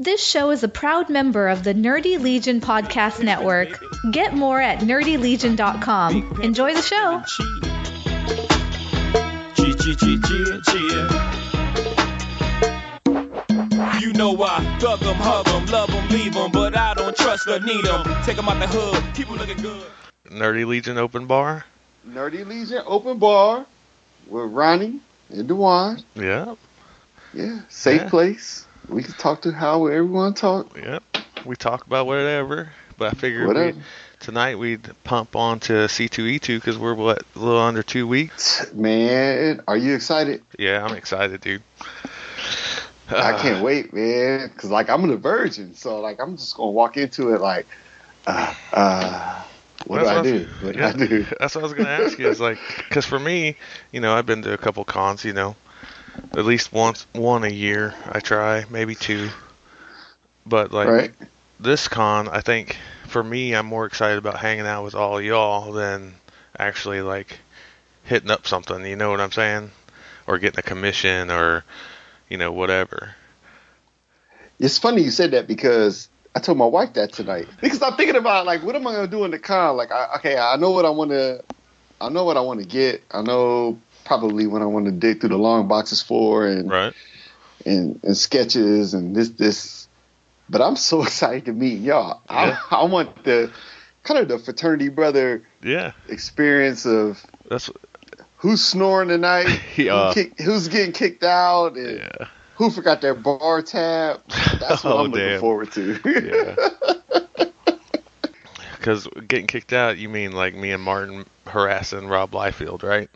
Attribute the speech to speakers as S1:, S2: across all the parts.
S1: This show is a proud member of the Nerdy Legion Podcast Network. Get more at nerdylegion.com. Enjoy the show.
S2: You know I thug 'em, hug 'em, love 'em, leave 'em, but I don't trust or need 'em. Take 'em out the hood, keep 'em looking good.
S3: Nerdy Legion Open Bar.
S4: Nerdy Legion Open Bar with Ronnie and Dewan.
S3: Yeah,
S4: Yeah, safe
S3: Yeah.
S4: place. We can talk to how everyone talk.
S3: yeah. We talk about whatever, but I figured we, tonight we'd pump on to C2E2 because we're what a little under two weeks.
S4: Man, are you excited?
S3: Yeah, I'm excited, dude.
S4: I
S3: Uh,
S4: can't wait, man. Cause like I'm a virgin, so like I'm just gonna walk into it like, uh, uh, what do I do? What do I do?
S3: That's what I was gonna ask you. Is like, because for me, you know, I've been to a couple cons. You know, at least once, one a year. I try, maybe two. But like
S4: Right?
S3: this con, I think for me, I'm more excited about hanging out with all y'all than actually like hitting up something. You know what I'm saying? Or getting a commission, or you know, whatever.
S4: It's funny you said that because I told my wife that tonight. Because I'm thinking about like, what am I gonna do in the con? Like, I, okay, I know what I want to, I know what I want to get. I know probably what I want to dig through the long boxes for, and
S3: Right?
S4: and, and sketches and this this. But I'm so excited to meet y'all.
S3: Yeah.
S4: I, I want the kind of the fraternity brother
S3: Yeah.
S4: experience of
S3: That's
S4: who's snoring tonight, who uh, kick, who's getting kicked out, and
S3: yeah.
S4: who forgot their bar tab. That's what
S3: Oh,
S4: I'm looking
S3: damn.
S4: forward to.
S3: Yeah. Because getting kicked out, you mean like me and Martin harassing Rob Liefeld, right?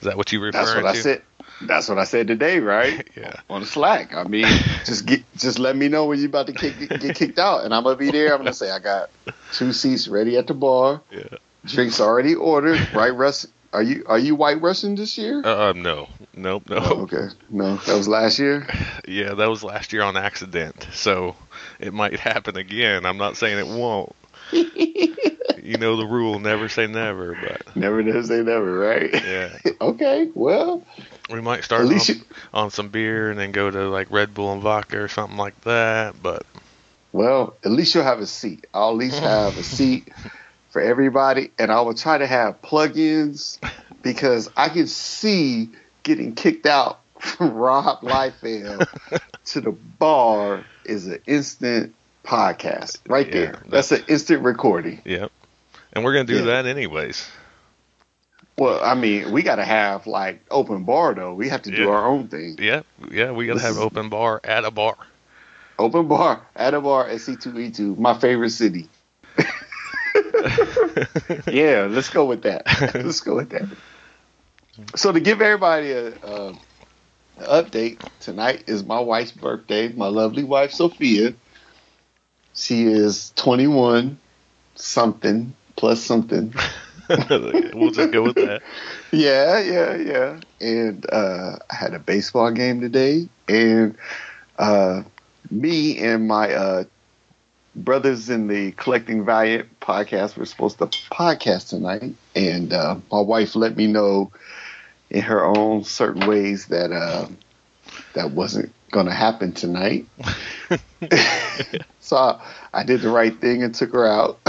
S3: Is that what you referring
S4: That's what I said. That's what I said today, right?
S3: Yeah.
S4: On Slack. I mean, just get, just let me know when you're about to kick, get kicked out, and I'm gonna be there. I'm gonna say I got two seats ready at the bar.
S3: Yeah.
S4: Drinks already ordered. Right, Russ? Are you are you White Russian this year?
S3: Uh, no. Nope. No.
S4: Oh, okay. No, that was last year.
S3: Yeah, that was last year on accident. So it might happen again. I'm not saying it won't. you know the rule, never say never, but
S4: Never did say never, right?
S3: yeah.
S4: okay. Well,
S3: We might start on,
S4: you-
S3: on some beer and then go to like Red Bull and vodka or something like that, but
S4: well, at least you'll have a seat. I'll at least have a seat for everybody, and I will try to have plug-ins because I can see getting kicked out from Rob Liefeld to the bar is an instant podcast right
S3: Yeah,
S4: there. That's an instant recording.
S3: Yep. And we're gonna do
S4: Yeah.
S3: that anyways.
S4: Well, I mean, we got to have like open bar though. We have to do
S3: Yeah.
S4: our own thing.
S3: Yeah, yeah, we gotta have open bar at a bar.
S4: Open bar at a bar at C2E2, my favorite city. yeah, let's go with that. let's go with that. So to give everybody a, a update, tonight is my wife's birthday. My lovely wife Sophia. She is 21 something plus something.
S3: we'll just go with that.
S4: Yeah, yeah, yeah. And uh, I had a baseball game today, and uh, me and my uh, brothers in the Collecting Valiant podcast were supposed to podcast tonight, and uh, my wife let me know in her own certain ways that uh, that wasn't going to happen tonight. so I, did the right thing and took her out.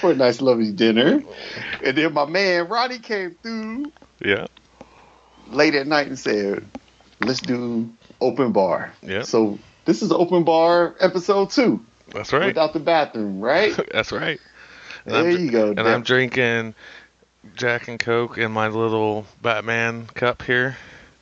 S4: For a nice, lovely dinner. And then my man Ronnie came through
S3: Yeah.
S4: late at night and said, "Let's do open bar."
S3: Yeah.
S4: So this is open bar episode two
S3: That's right.
S4: without the bathroom, right?
S3: That's right. And
S4: there
S3: I'm,
S4: you go.
S3: And I'm drinking Jack and Coke in my little Batman cup here.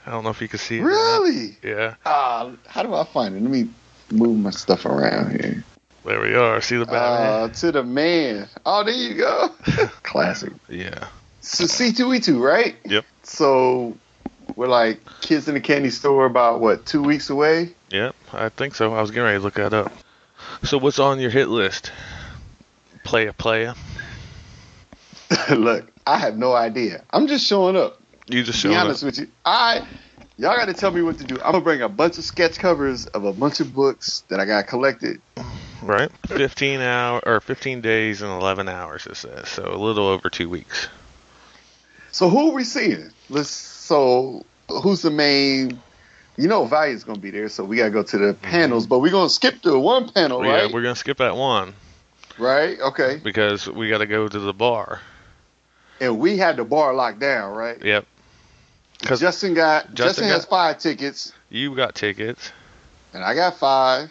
S3: I don't know if you can see it.
S4: really?
S3: Yeah.
S4: Ah, how do I find it? Let me move my stuff around here.
S3: There we are. See the Batman?
S4: Uh, to the man. Oh, there you go. Classic.
S3: yeah.
S4: So C2E2, right?
S3: Yep.
S4: So we're like kids in the candy store about what two weeks away.
S3: Yep. I think so. I was getting ready to look that up. So what's on your hit list? Playa Playa.
S4: Look, I have no idea. I'm just showing up.
S3: You just
S4: To be
S3: showing
S4: honest
S3: up.
S4: with you, I y'all got to tell me what to do. I'm gonna bring a bunch of sketch covers of a bunch of books that I got collected.
S3: Right. 15 hour or 15 days and 11 hours it says. So a little over 2 weeks.
S4: So who are we seeing? Let's. So who's the main you know Valiant's gonna be there, so we gotta go to the mm-hmm. panels. But we're gonna skip the one panel, right?
S3: yeah,
S4: right?
S3: we're gonna skip that one
S4: Right? Okay.
S3: because we got to go to the bar.
S4: And we had the bar locked down, right?
S3: Yep. 'Cause
S4: Justin got
S3: Justin
S4: Justin, has five tickets,
S3: You got tickets,
S4: and I got five.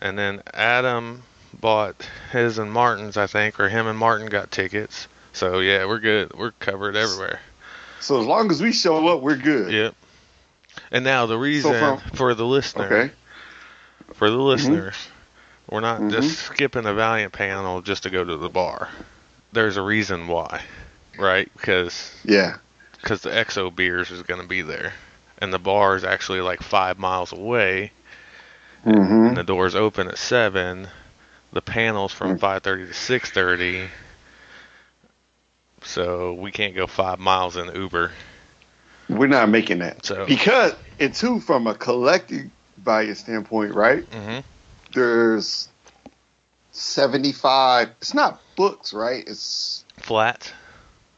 S3: and then Adam bought his and Martin's, I think, or him and Martin got tickets. So yeah, we're good. We're covered everywhere.
S4: So as long as we show up, we're good.
S3: Yep. And now the reason
S4: from-
S3: for the listener,
S4: Okay.
S3: for the listeners, we're not
S4: Mhm.
S3: just skipping the Valiant panel just to go to the bar. There's a reason why, right? Because
S4: Yeah.
S3: Because the Exo beers is going to be there, and the bar is actually like five miles away,
S4: Mm-hmm.
S3: and the doors open at seven. The panels from
S4: Mm.
S3: five thirty to six thirty. So we can't go five miles in Uber.
S4: We're not making that.
S3: So-
S4: because and two, from a Collecting Valiant standpoint, right?
S3: hmm
S4: There's seventy five. It's not books, right? It's
S3: Flat,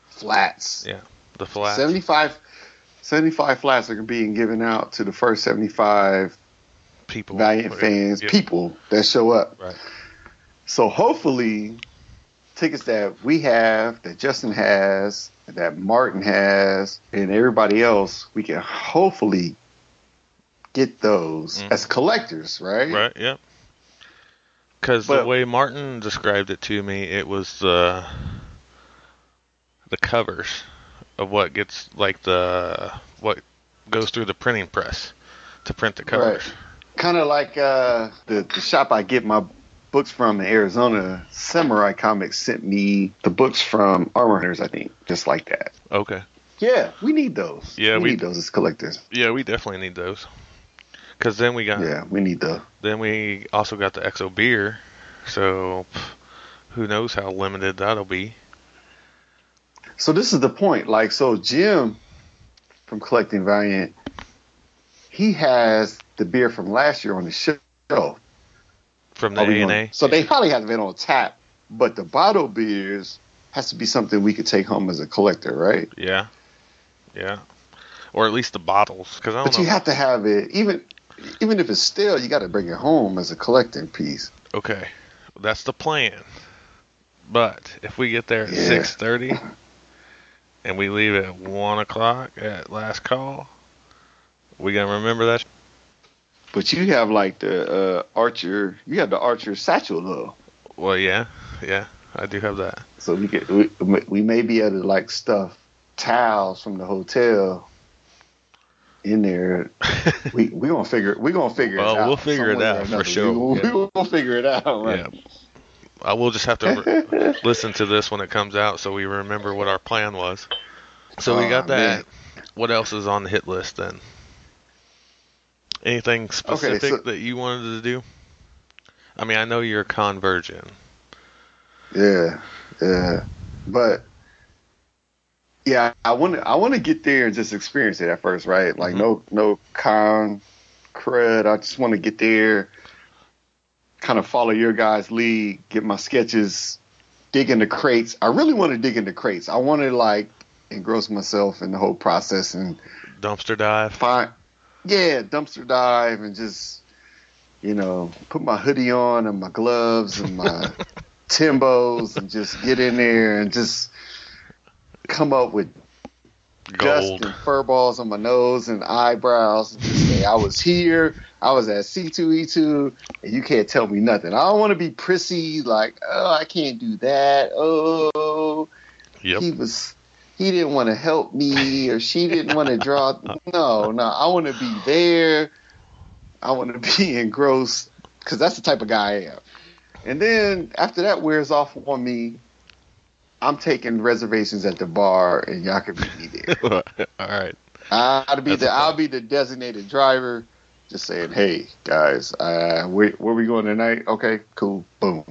S4: flats.
S3: yeah, the flat.
S4: 75, 75 flats are being given out to the first 75
S3: people,
S4: Valiant fans, people that show up.
S3: Right.
S4: So hopefully, tickets that we have, that Justin has, that Martin has, and everybody else, we can hopefully get those
S3: Mhm.
S4: as collectors, right?
S3: Right. Yeah. Because the way Martin described it to me, it was the the covers of what gets like the what goes through the printing press to print the covers.
S4: Kind of like uh, the the shop I get my books from in Arizona, Samurai Comics sent me the books from Armor Hunters, I think, just like that.
S3: Okay.
S4: Yeah, we need those.
S3: Yeah,
S4: we,
S3: we-
S4: need those as collectors.
S3: Yeah, we definitely need those. Because then we got
S4: Yeah, we need the.
S3: then we also got the Exo beer, so who knows how limited that'll be.
S4: So this is the point. Like, so Jim from Collecting Valiant, he has the beer from last year on the show.
S3: From the A and A.
S4: So they probably have it on tap, but the bottle beers has to be something we could take home as a collector, right?
S3: Yeah. Yeah. Or at least the bottles, because
S4: But
S3: know.
S4: you have to have it, even even if it's still, you got to bring it home as a collecting piece.
S3: Okay, that's the plan. But if we get there at
S4: Yeah.
S3: six thirty, and we leave at one o'clock at last call, we gonna remember that.
S4: But you have like the uh, Archer, you have the Archer satchel though.
S3: Well, yeah, yeah, I do have that.
S4: So we could we, we may be able to like stuff towels from the hotel in there. we we gonna figure we gonna figure
S3: Well,
S4: it out.
S3: we'll figure it
S4: some way or
S3: out for sure,
S4: We,
S3: yeah.
S4: we will figure it out. Right?
S3: Yeah, I will just have to re- listen to this when it comes out, so we remember what our plan was. So we got that.
S4: man.
S3: What else is on the hit list then? Anything specific
S4: so-
S3: that you wanted to do? I mean, I know you're a convergent.
S4: Yeah, yeah. But yeah, I want to I want to get there and just experience it at first, right? Like
S3: Mhm.
S4: no no con crud. I just want to get there, kind of follow your guys' lead, get my sketches, dig into crates. I really want to dig into crates. I want to like engross myself in the whole process and
S3: Dumpster dive.
S4: find yeah dumpster dive and just you know put my hoodie on and my gloves and my timbos and just get in there and just come up with dust
S3: Gold.
S4: and fur balls on my nose and eyebrows. And just say I was here. I was at C2E2 and you can't tell me nothing. I don't want to be prissy like oh I can't do that. Oh.
S3: Yep.
S4: he was he didn't want to help me or she didn't want to draw. No no i want to be there. I want to be engrossed because that's the type of guy i am. And then after that wears off on me i'm taking reservations at the bar and y'all can meet me there
S3: All right.
S4: i'll be
S3: That's
S4: the i'll be the designated driver just saying hey guys uh where, where we going tonight okay cool boom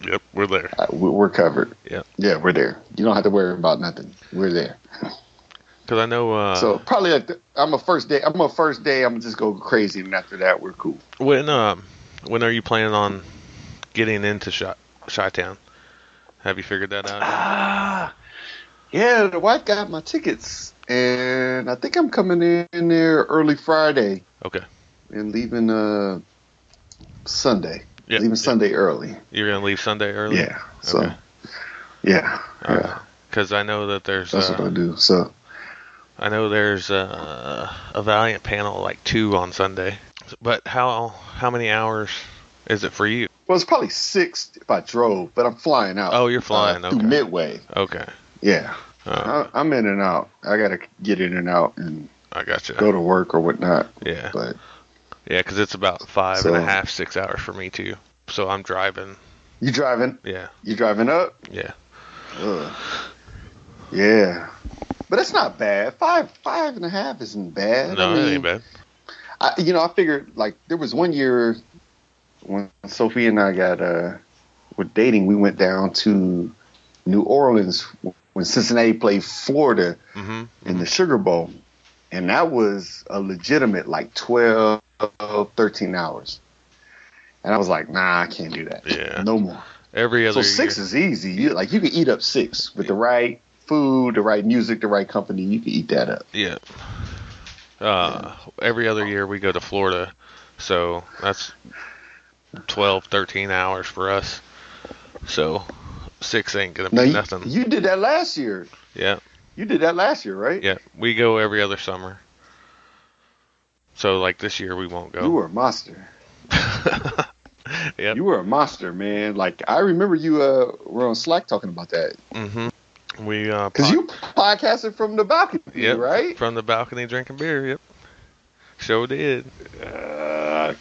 S3: Yep, we're there.
S4: uh, we- we're covered
S3: Yep.
S4: yeah we're there you don't have to worry about nothing we're there
S3: Because I know uh,
S4: So probably like the, I'm a first day. I'm a first day. I'm just go crazy, and after that, we're cool.
S3: when um when are you planning on getting into Chi Chi-Town? Have you figured that out?
S4: Ah, yeah. The wife got my tickets, and I think I'm coming in there early Friday.
S3: Okay.
S4: and leaving uh Sunday.
S3: Yep.
S4: Leaving Sunday early.
S3: You're gonna leave Sunday early.
S4: Yeah. So
S3: Okay.
S4: yeah.
S3: All
S4: yeah.
S3: right. Because I know that there's
S4: That's what I
S3: uh,
S4: do. So
S3: I know there's uh, a Valiant panel like two on Sunday. But how how many hours is it for you?
S4: Well, it's probably six if I drove, but I'm flying out.
S3: Oh, you're flying,
S4: uh, through
S3: okay.
S4: Midway.
S3: Okay.
S4: Yeah,
S3: Uh,
S4: I, I'm in and out. I gotta get in and out and
S3: I got you.
S4: go to work or whatnot.
S3: Yeah.
S4: But
S3: Yeah, because it's about five and a half, six hours for me too. So I'm driving.
S4: you driving?
S3: Yeah.
S4: You driving up?
S3: Yeah.
S4: Ugh. Yeah, but it's not bad. Five five and a half isn't bad.
S3: No,
S4: I
S3: it ain't bad.
S4: I, you know, I figured like there was one year when Sophie and I got uh were dating. We went down to New Orleans when Cincinnati played Florida
S3: hmm
S4: in the Sugar Bowl, and that was a legitimate like 12, 13 hours. And I was like, nah, I can't do that.
S3: Yeah.
S4: no more.
S3: Every other So
S4: six
S3: year.
S4: is easy. You like you can eat up six with the right food, the right music, the right company. You can eat that up.
S3: Yeah. Uh, every other year we go to Florida, so that's 12, 13 hours for us. So six ain't gonna be
S4: you,
S3: nothing.
S4: you did that last year.
S3: yeah,
S4: You did that last year, right?
S3: yeah. We go every other summer. So like this year we won't go.
S4: You were a monster.
S3: yep.
S4: You were a monster, man. Like I remember you uh were on Slack talking about that
S3: Mm-hmm. We uh,
S4: because
S3: pod-
S4: you podcasted from the balcony,
S3: Yep.
S4: right?
S3: From the balcony drinking beer. Yep. Sure did.
S4: Uh,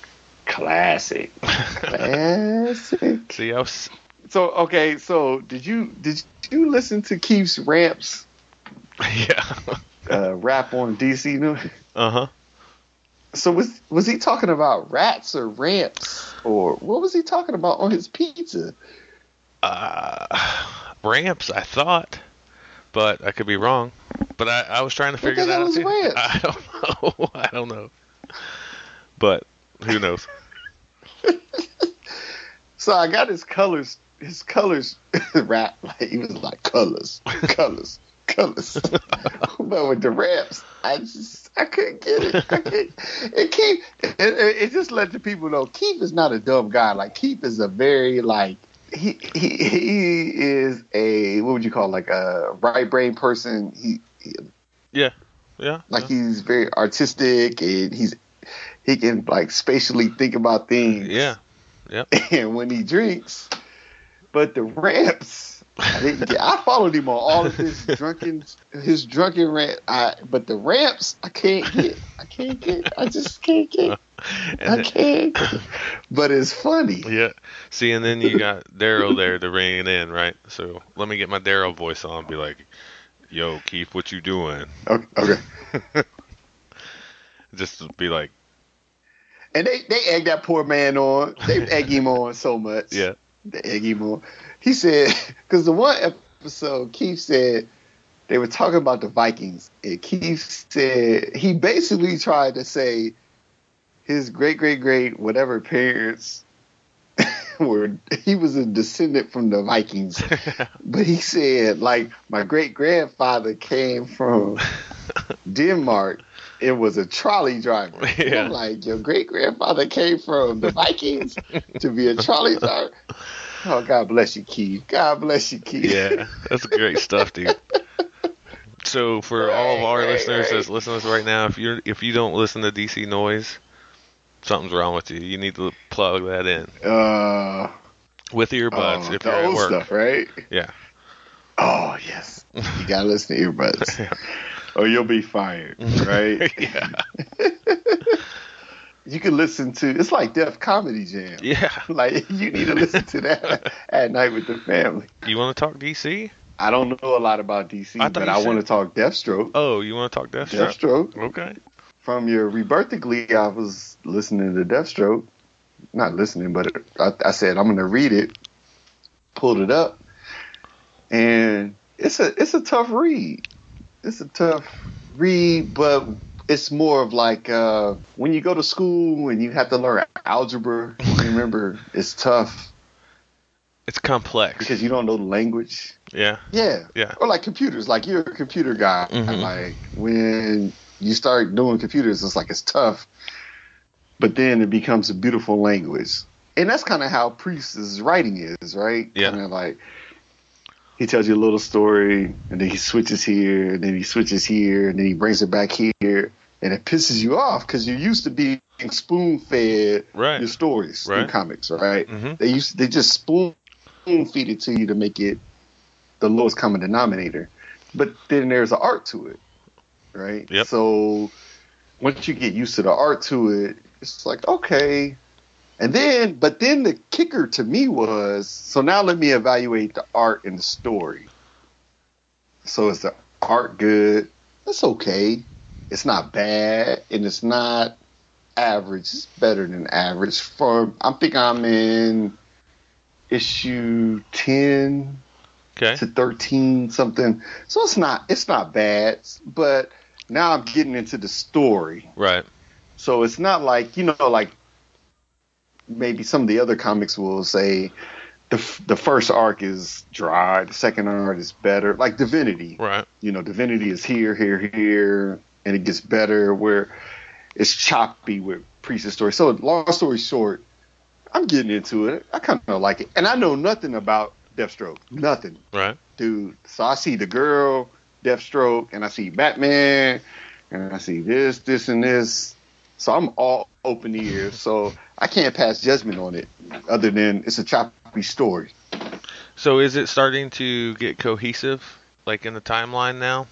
S4: classic, classic.
S3: See, I was.
S4: So okay, so did you did you listen to Keith's ramps
S3: Yeah.
S4: uh, rap on DC Noise?
S3: uh huh.
S4: So was was he talking about rats or ramps or what was he talking about on his pizza?
S3: Uh, ramps, I thought, but I could be wrong. But I, I was trying to figure that out
S4: ramps?
S3: I don't know. I don't know. But who knows?
S4: So I got his colors his colors rap like he was like colors, colors, colors. but with the raps, I just I couldn't get it. I couldn't. It Keith it, it, it just let the people know Keith is not a dumb guy. Like Keith is a very like he he he is a what would you call it, like a right brain person. He, he
S3: Yeah. Yeah.
S4: like
S3: yeah.
S4: he's very artistic and he's he can like spatially think about things.
S3: yeah. Yeah.
S4: And when he drinks, but the ramps, I didn't get. I followed him on all of his drunken, his drunken rant. I, but the ramps, I can't get. I can't get. I just can't get.
S3: And
S4: I can't. But it's funny.
S3: yeah. See, and then you got Daryl there to rein it in, right? So let me get my Daryl voice on. Be like, "Yo, Keith, what you doing?"
S4: Okay. okay.
S3: Just be like,
S4: And they they egg that poor man on. They egg him on so much.
S3: "Yeah,
S4: They egg him on. He said because the one episode Keith said they were talking about the Vikings, and Keith said he basically tried to say his great great great whatever parents were he was a descendant from the Vikings, but he said like my great grandfather came from Denmark. It was a trolley driver.
S3: Yeah.
S4: I'm like your great grandfather came from the Vikings to be a trolley driver. Oh, God bless you, Keith. God bless you, Keith.
S3: yeah, that's great stuff, dude." So for all of our
S4: Right, right,
S3: listeners
S4: right.
S3: that's listening to us right now, if you're if you don't listen to DC Noise, something's wrong with you. You need to plug that in
S4: Uh,
S3: with earbuds
S4: oh,
S3: if
S4: the
S3: you're at work.
S4: stuff, right?
S3: Yeah.
S4: Oh, yes. You gotta listen to earbuds, or you'll be fired, right?
S3: yeah.
S4: you can listen to. It's like Def Comedy Jam.
S3: Yeah.
S4: Like you need to listen to that at night with the family.
S3: You want to talk DC?
S4: I don't know a lot about DC,
S3: I
S4: but I want to talk Deathstroke.
S3: Oh, you want to talk Deathstroke?
S4: Deathstroke.
S3: Okay.
S4: From your Rebirthically, I was listening to Deathstroke. Not listening, but I, I said I'm going to read it. Pulled it up, and it's a it's a tough read. It's a tough read, but it's more of like uh, when you go to school and you have to learn algebra. Remember, it's tough
S3: It's complex.
S4: because you don't know the language.
S3: yeah.
S4: Yeah.
S3: Yeah.
S4: Or like computers. Like you're a computer guy.
S3: Mhm.
S4: Like when you start doing computers, it's like it's tough but then it becomes a beautiful language. And that's kind of how Priest's writing is, right?
S3: Yeah.
S4: Kind of like he tells you a little story, and then he switches here, and then he switches here, and then he brings it back here, and it pisses you off because you're used to being spoon fed
S3: Right.
S4: your stories in comics, right?
S3: Mhm.
S4: They used they just spoon feed it to you to make it the lowest common denominator. But then there's an art to it, right?
S3: Yep.
S4: So once you get used to the art to it, it's like okay. And then, but then the kicker to me was so now let me evaluate the art and the story. So is the art good? It's okay. It's not bad, and it's not average. It's better than average. For I think I'm in issue ten
S3: Okay.
S4: to 13 something so it's not it's not bad but now i'm getting into the story
S3: Right.
S4: so it's not like you know like maybe some of the other comics will say the f- the first arc is dry the second arc is better like divinity
S3: Right.
S4: you know divinity is here here here and it gets better where it's choppy with priest's story so long story short i'm getting into it i kind of like it and i know nothing about deathstroke nothing
S3: Right.
S4: dude. So I see the girl, Deathstroke, and I see Batman, and I see this, this, and this. So I'm all open ears. So I can't pass judgment on it, other than it's a choppy story.
S3: So is it starting to get cohesive, like in the timeline now,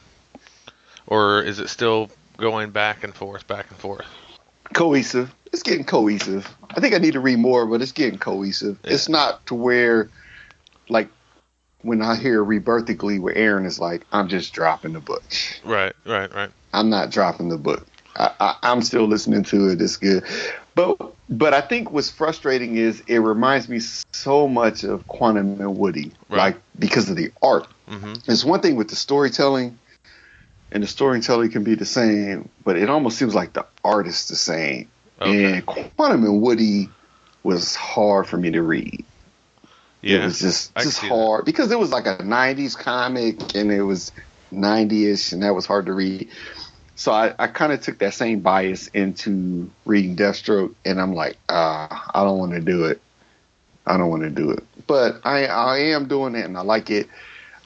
S3: or is it still going back and forth, back and forth?
S4: Cohesive. It's getting cohesive. I think I need to read more, but it's getting cohesive.
S3: Yeah.
S4: It's not to where, like, when I hear Rebirthically, where Aaron is like, I'm just dropping the book.
S3: Right. Right. Right.
S4: I'm not dropping the book. I, I, I'm still listening to it. It's good, but but I think what's frustrating is it reminds me so much of Quantum and Woody,
S3: Right.
S4: like because of the art.
S3: hmm
S4: It's one thing with the storytelling, and the storytelling can be the same, but it almost seems like the art is the same.
S3: Okay.
S4: And Quantum and Woody was hard for me to read.
S3: Yeah.
S4: It was just
S3: I
S4: just
S3: see that.
S4: hard because it was like a '90s comic and it was '90ish and that was hard to read. So I, I kind of took that same bias into reading Deathstroke, and I'm like, ah, I don't want to do it. I don't want to do it, but I I am doing it and I like it.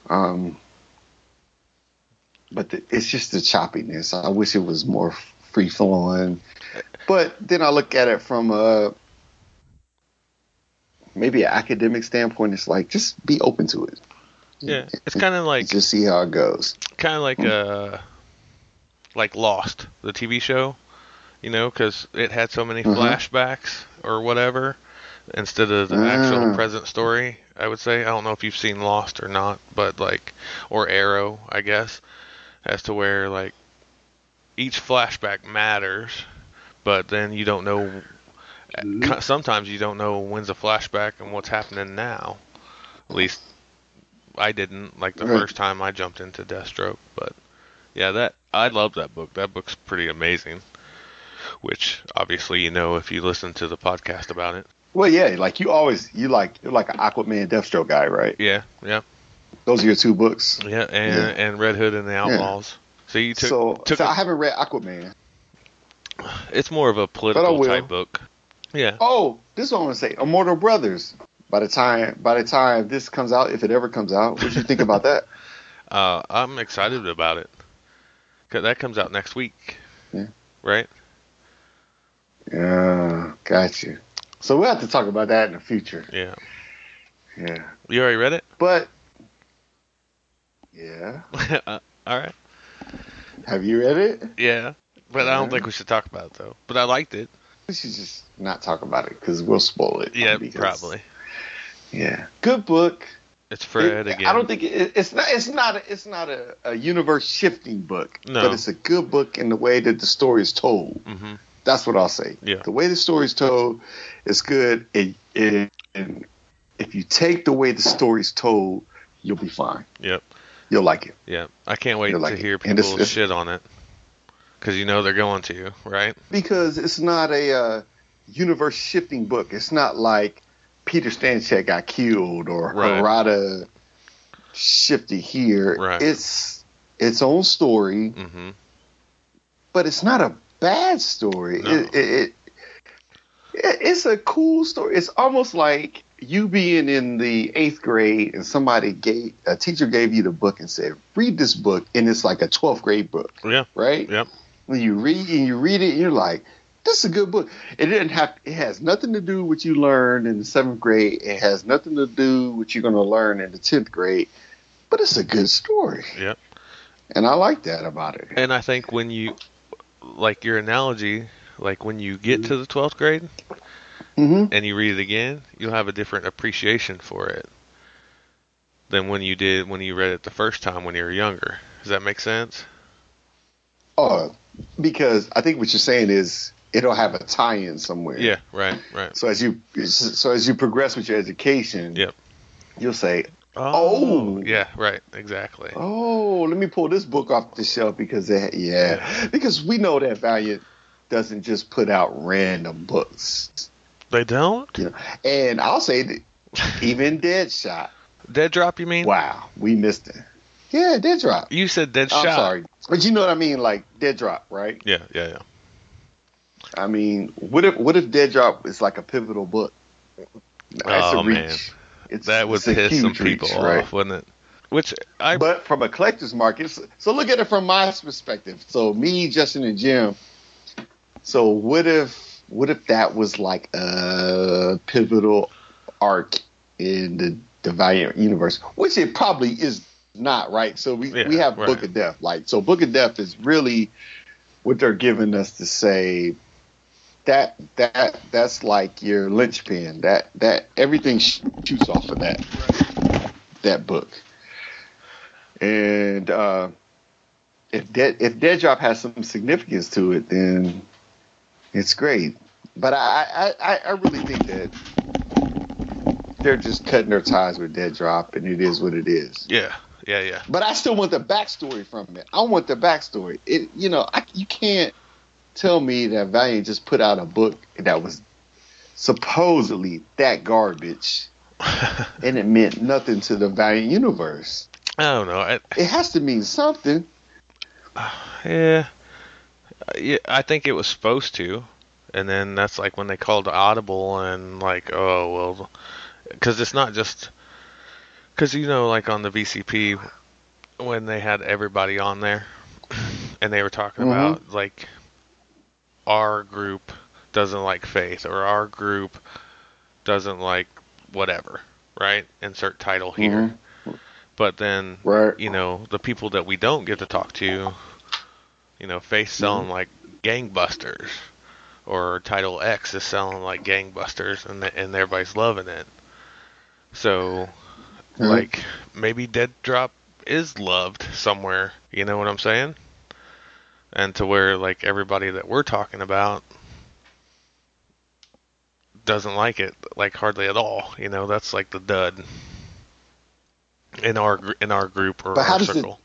S4: Um, but the, it's just the choppiness. I wish it was more free flowing. But then I look at it from a maybe an academic standpoint. It's like just be open to it.
S3: Yeah. It's kind of like
S4: just see how it goes.
S3: kind of like uh like Lost, the TV show, you know, because it had so many
S4: Mhm.
S3: flashbacks or whatever instead of the actual
S4: Ah.
S3: present story. I would say I don't know if you've seen Lost or not, but like or Arrow, I guess, as to where like each flashback matters, but then you don't know.
S4: Mm-hmm.
S3: Sometimes you don't know when's a flashback and what's happening now. At least I didn't like the
S4: Right.
S3: first time I jumped into Deathstroke, but yeah, that I love that book. That book's pretty amazing. Which obviously you know if you listen to the podcast about it.
S4: Well, yeah, like you always you like you're like an Aquaman Deathstroke guy, right?
S3: Yeah, yeah,
S4: Those are your two books.
S3: yeah, and
S4: Yeah.
S3: and Red Hood and the Outlaws. So you took
S4: so
S3: took
S4: so
S3: a-
S4: I haven't read Aquaman.
S3: it's more of a political type book. Yeah,
S4: Oh, this is what I want to say. Immortal Brothers. By the time by the time this comes out, if it ever comes out, what do you think about that?
S3: uh, I'm excited about it. That comes out next week.
S4: Yeah.
S3: Right.
S4: Yeah, got you. So we'll have to talk about that in the future.
S3: Yeah.
S4: Yeah,
S3: You already read it?
S4: but yeah,
S3: Uh, All right.
S4: have you read it?
S3: Yeah. But I don't think we should talk about it though. But I liked it.
S4: We should just not talk about it because we'll spoil it.
S3: Yeah,
S4: because-
S3: probably.
S4: Yeah, good book.
S3: It's Fred
S4: It-
S3: again.
S4: I don't think it, it's not. It's not. A, it's not a, a universe shifting book.
S3: No.
S4: but it's a good book in the way that the story is told.
S3: hmm
S4: That's what I'll say.
S3: Yeah.
S4: The way the story is told is good. And, and, and if you take the way the story is told, you'll be fine.
S3: Yep.
S4: You'll like it.
S3: Yeah. I can't wait to
S4: it.
S3: hear
S4: it's-
S3: people
S4: it's-
S3: shit on it. Because you know they're going to, right?
S4: Because it's not a uh, universe shifting book. It's not like Peter Stanchek got killed or
S3: Right.
S4: Harada shifted here.
S3: Right.
S4: It's its own story.
S3: hmm
S4: but it's not a bad story.
S3: No.
S4: It, it, it It- It's a cool story. It's almost like you being in the eighth grade and somebody gave a teacher gave you the book and said, "Read this book," and it's like a twelfth grade book,
S3: Yeah.
S4: right?
S3: Yep.
S4: When you read and you read it, and you're like, "This is a good book." It didn't have. It has nothing to do with what you learned in the seventh grade. It has nothing to do with what you're going to learn in the tenth grade. But it's a good story,
S3: Yep.
S4: and I like that about it.
S3: And I think when you, like your analogy, like when you get to the 12th grade
S4: hmm
S3: and you read it again, you'll have a different appreciation for it than when you did when you read it the first time when you were younger. Does that make sense?
S4: Oh, because I think what you're saying is it'll have a tie-in somewhere.
S3: Yeah. Right. Right.
S4: So as you so as you progress with your education,
S3: Yep.
S4: you'll say,
S3: Oh.
S4: Oh.
S3: Yeah. Right. Exactly.
S4: "Oh, let me pull this book off the shelf because it, yeah, because we know that Valiant doesn't just put out random books,
S3: They don't.
S4: you know." And I'll say that even Deadshot,
S3: Dead drop. You mean?
S4: wow, we missed it. Yeah, Dead Drop.
S3: You said dead
S4: I'm sorry, but you know what I mean, like Dead Drop, right?
S3: Yeah. Yeah. Yeah.
S4: I mean, what if what if Dead Drop is like a pivotal book? That's
S3: Oh,
S4: a reach.
S3: man.
S4: It's,
S3: That would piss some
S4: reach,
S3: people
S4: right?
S3: off, wouldn't it? Which I
S4: But from a collector's market, so, so look at it from my perspective. So me, Justin, and Jim. So what if what if that was like a pivotal arc in the, the Valiant universe, which it probably is not, right? So we
S3: Yeah,
S4: we have
S3: right.
S4: Book of Death, like so. Book of Death is really what they're giving us to say that that that's like your linchpin. That that everything shoots off of that that book. And uh, if Dead if Dead Drop has some significance to it, then it's great. But I I, I, I really think that they're just cutting their ties with Dead Drop, and it is what it is.
S3: yeah yeah yeah
S4: But I still want the backstory from it. I want the backstory. It you know I, you can't tell me that Valiant just put out a book that was supposedly that garbage, and it meant nothing to the Valiant universe.
S3: I don't know. I,
S4: It has to mean something.
S3: yeah, yeah. I think it was supposed to, and then that's like when they called Audible and like, oh well, because it's not just because you know, like on the VCP when they had everybody on there, and they were talking
S4: Mhm.
S3: about like our group doesn't like faith or our group doesn't like whatever, right? Insert title here. But then
S4: Right.
S3: you know, the people that we don't get to talk to, you know, Faith selling like gangbusters, or Title X is selling like gangbusters, and and everybody's loving it. So,
S4: Mhm.
S3: like, maybe Dead Drop is loved somewhere. You know what I'm saying? And to where like everybody that we're talking about doesn't like it like hardly at all. You know, that's like the dud in our in our group or
S4: But
S3: our
S4: does it-
S3: circle.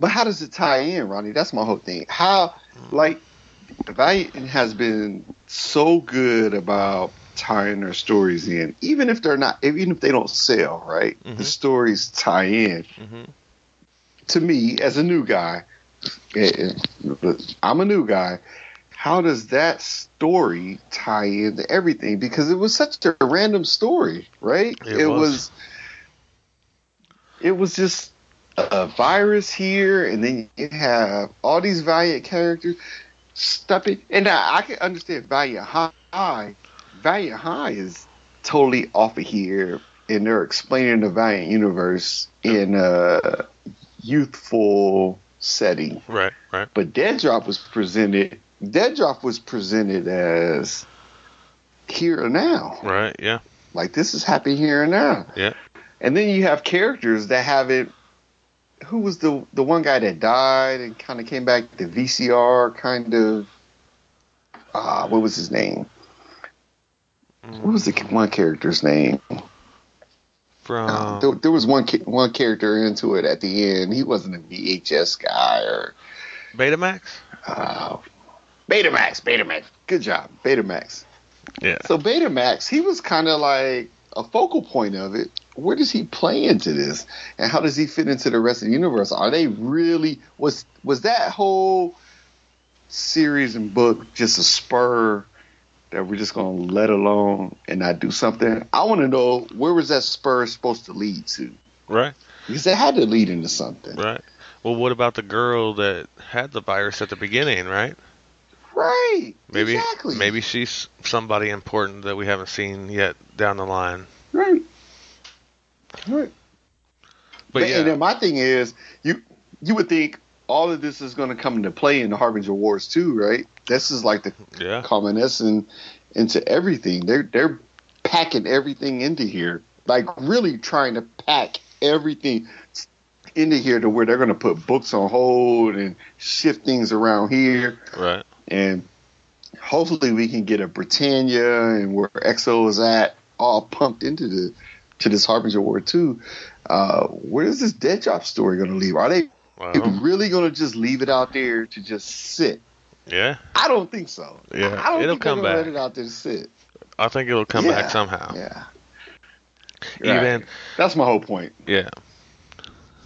S4: But how does it tie in, Ronnie? That's my whole thing. How, like, Valiant has been so good about tying their stories in, even if they're not, even if they don't sell, right?
S3: Mhm.
S4: The stories tie in.
S3: hmm
S4: To me, as a new guy, I'm a new guy. How does that story tie into everything? Because it was such a random story, right?
S3: It was.
S4: was. It was just a virus here, and then you have all these Valiant characters stuffing. And I, I can understand Valiant High. Valiant High is totally off of here, and they're explaining the Valiant universe in a youthful setting.
S3: Right, right.
S4: But Dead Drop was presented. Dead Drop was presented as here and now.
S3: Right, yeah.
S4: Like this is happening here and now.
S3: Yeah.
S4: And then you have characters that haven't. Who was the the one guy that died and kind of came back? The VCR kind of. Ah, what was his name? What was the one character's name?
S3: From
S4: there, there was one one character into it at the end. He wasn't a VHS guy or
S3: Betamax?
S4: uh, Betamax. Betamax. Good job, Betamax.
S3: Yeah.
S4: So Betamax, he was kind of like a focal point of it. Where does he play into this, and how does he fit into the rest of the universe? Are they really was was that whole series and book just a spur that we're just gonna let alone and not do something. I want to know where was that spur supposed to lead to?
S3: Right.
S4: Because it had to lead into something,
S3: Right. Well, what about the girl that had the virus at the beginning, right?
S4: right?
S3: Maybe
S4: exactly.
S3: maybe she's somebody important that we haven't seen yet down the line.
S4: right, right.
S3: But
S4: and
S3: yeah,
S4: then my thing is, you you would think all of this is going to come into play in the Harbinger Wars too, right? This is like the
S3: yeah,
S4: culmination into everything. They're they're packing everything into here, like really trying to pack everything into here to where they're going to put books on hold and shift things around here,
S3: right.
S4: and hopefully we can get a Britannia and where EXO is at all pumped into the to this Harbinger War too. Uh, where is this dead drop story going to leave? Are they
S3: Well, you're
S4: really going to just leave it out there to just sit?
S3: yeah,
S4: I don't think so.
S3: Yeah,
S4: I don't
S3: it'll
S4: think
S3: come back.
S4: Let it out there to sit.
S3: I think it'll come
S4: Yeah,
S3: back somehow.
S4: Yeah,
S3: Even
S4: Right. that's my whole point.
S3: yeah.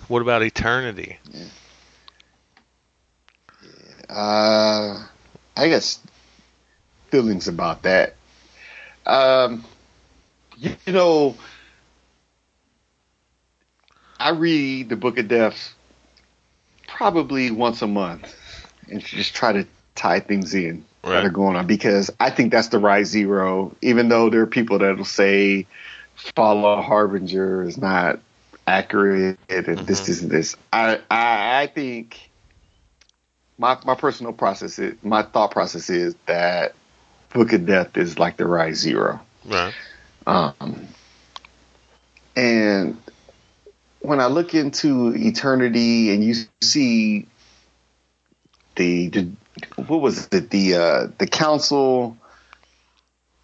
S3: What about eternity?
S4: Uh, I guess feelings about that. Um, you, you know, I read the Book of Death probably once a month and just try to tie things in that are going on because I think that's the right zero. Even though there are people that'll say Fall of Harbinger is not accurate and this, this, and this. I, I, I think my my personal process is my thought process is that Book of Death is like the right zero.
S3: Right.
S4: Um, and when I look into eternity and you see the, the what was it the uh, the council,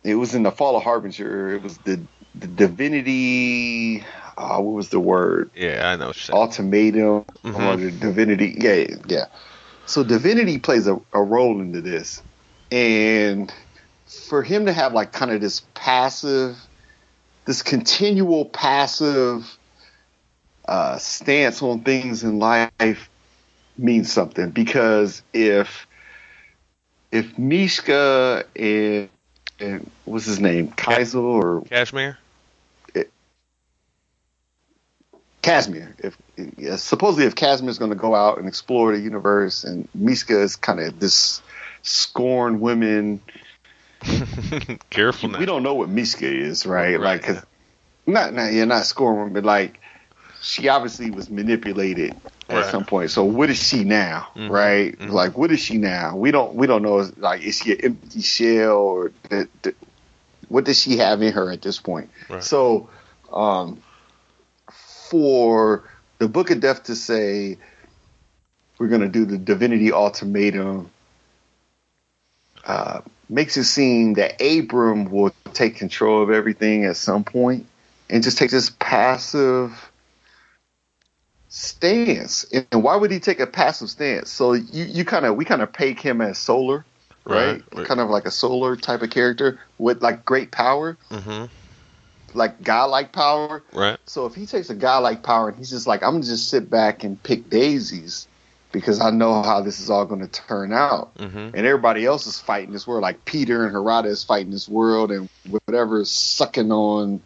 S4: it was in the Fall of Harbinger. It was the the divinity. Uh, what was the word?
S3: Yeah, I know. What you're saying.
S4: ultimatum
S3: Mhm.
S4: or the divinity. Yeah, yeah. So divinity plays a, a role into this, and for him to have like kind of this passive, this continual passive uh, stance on things in life means something because if if Myshka and and what's his name Kaiser or
S3: Kashmir.
S4: Casimir. If supposedly if Casimir is going to go out and explore the universe, and Myshka is kind of this scorned women.
S3: Careful now.
S4: We don't know what Myshka is, right?
S3: Right,
S4: like, not not yeah, not scorned women, but like she obviously was manipulated at some point. So what is she now,
S3: Mhm,
S4: right?
S3: mhm.
S4: Like what is she now? We don't we don't know. Like is she an empty shell or the, the, what does she have in her at this point?
S3: Right.
S4: So, um, for the Book of Death to say we're going to do the Divinity Ultimatum uh, makes it seem that Abram will take control of everything at some point and just take this passive stance. And why would he take a passive stance? So you, you kind of we kind of peg him as solar, right?
S3: Right.
S4: Kind of like a solar type of character with like great power,
S3: hmm
S4: like godlike power.
S3: Right.
S4: So if he takes a guy like Power and he's just like, I'm gonna just sit back and pick daisies because I know how this is all gonna turn out.
S3: hmm
S4: And everybody else is fighting this world, like Peter and Harada is fighting this world and whatever is sucking on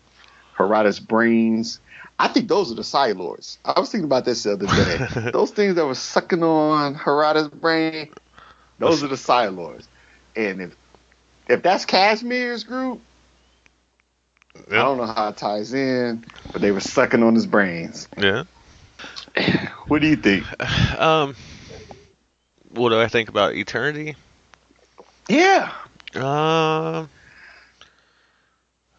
S4: Harada's brains. I think those are the Psi-Lords. I was thinking about this the other day. those things that were sucking on Harada's brain, those are the Psi-Lords. And if if that's Cashmere's group, I don't know how it ties in, but they were sucking on his brains.
S3: Yeah.
S4: What do you think?
S3: Um. What do I think about eternity?
S4: Yeah.
S3: Um.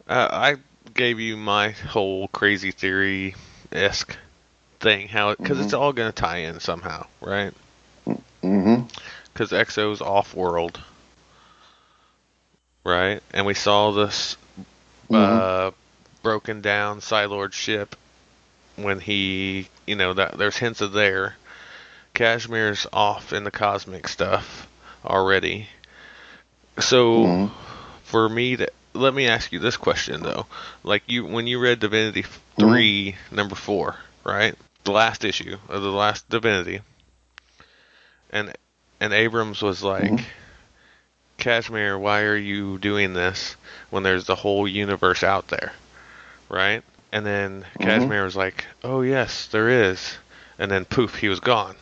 S3: I I gave you my whole crazy theory esque thing, how because it's all gonna tie in somehow, right?
S4: Mm-hmm.
S3: Because Exo's off world, right? And we saw this uh, broken down Psi-Lord ship when he, you know, that there's hints of there. Kashmir's off in the cosmic stuff already. So
S4: Mhm.
S3: for me to let me ask you this question though. Like you when you read Divinity 3 number 4, right? The last issue of the last Divinity. And and Abrams was like
S4: Mhm.
S3: Kashmir, why are you doing this when there's the whole universe out there, right? And then Kashmir was like, oh yes, there is, and then poof, he was gone.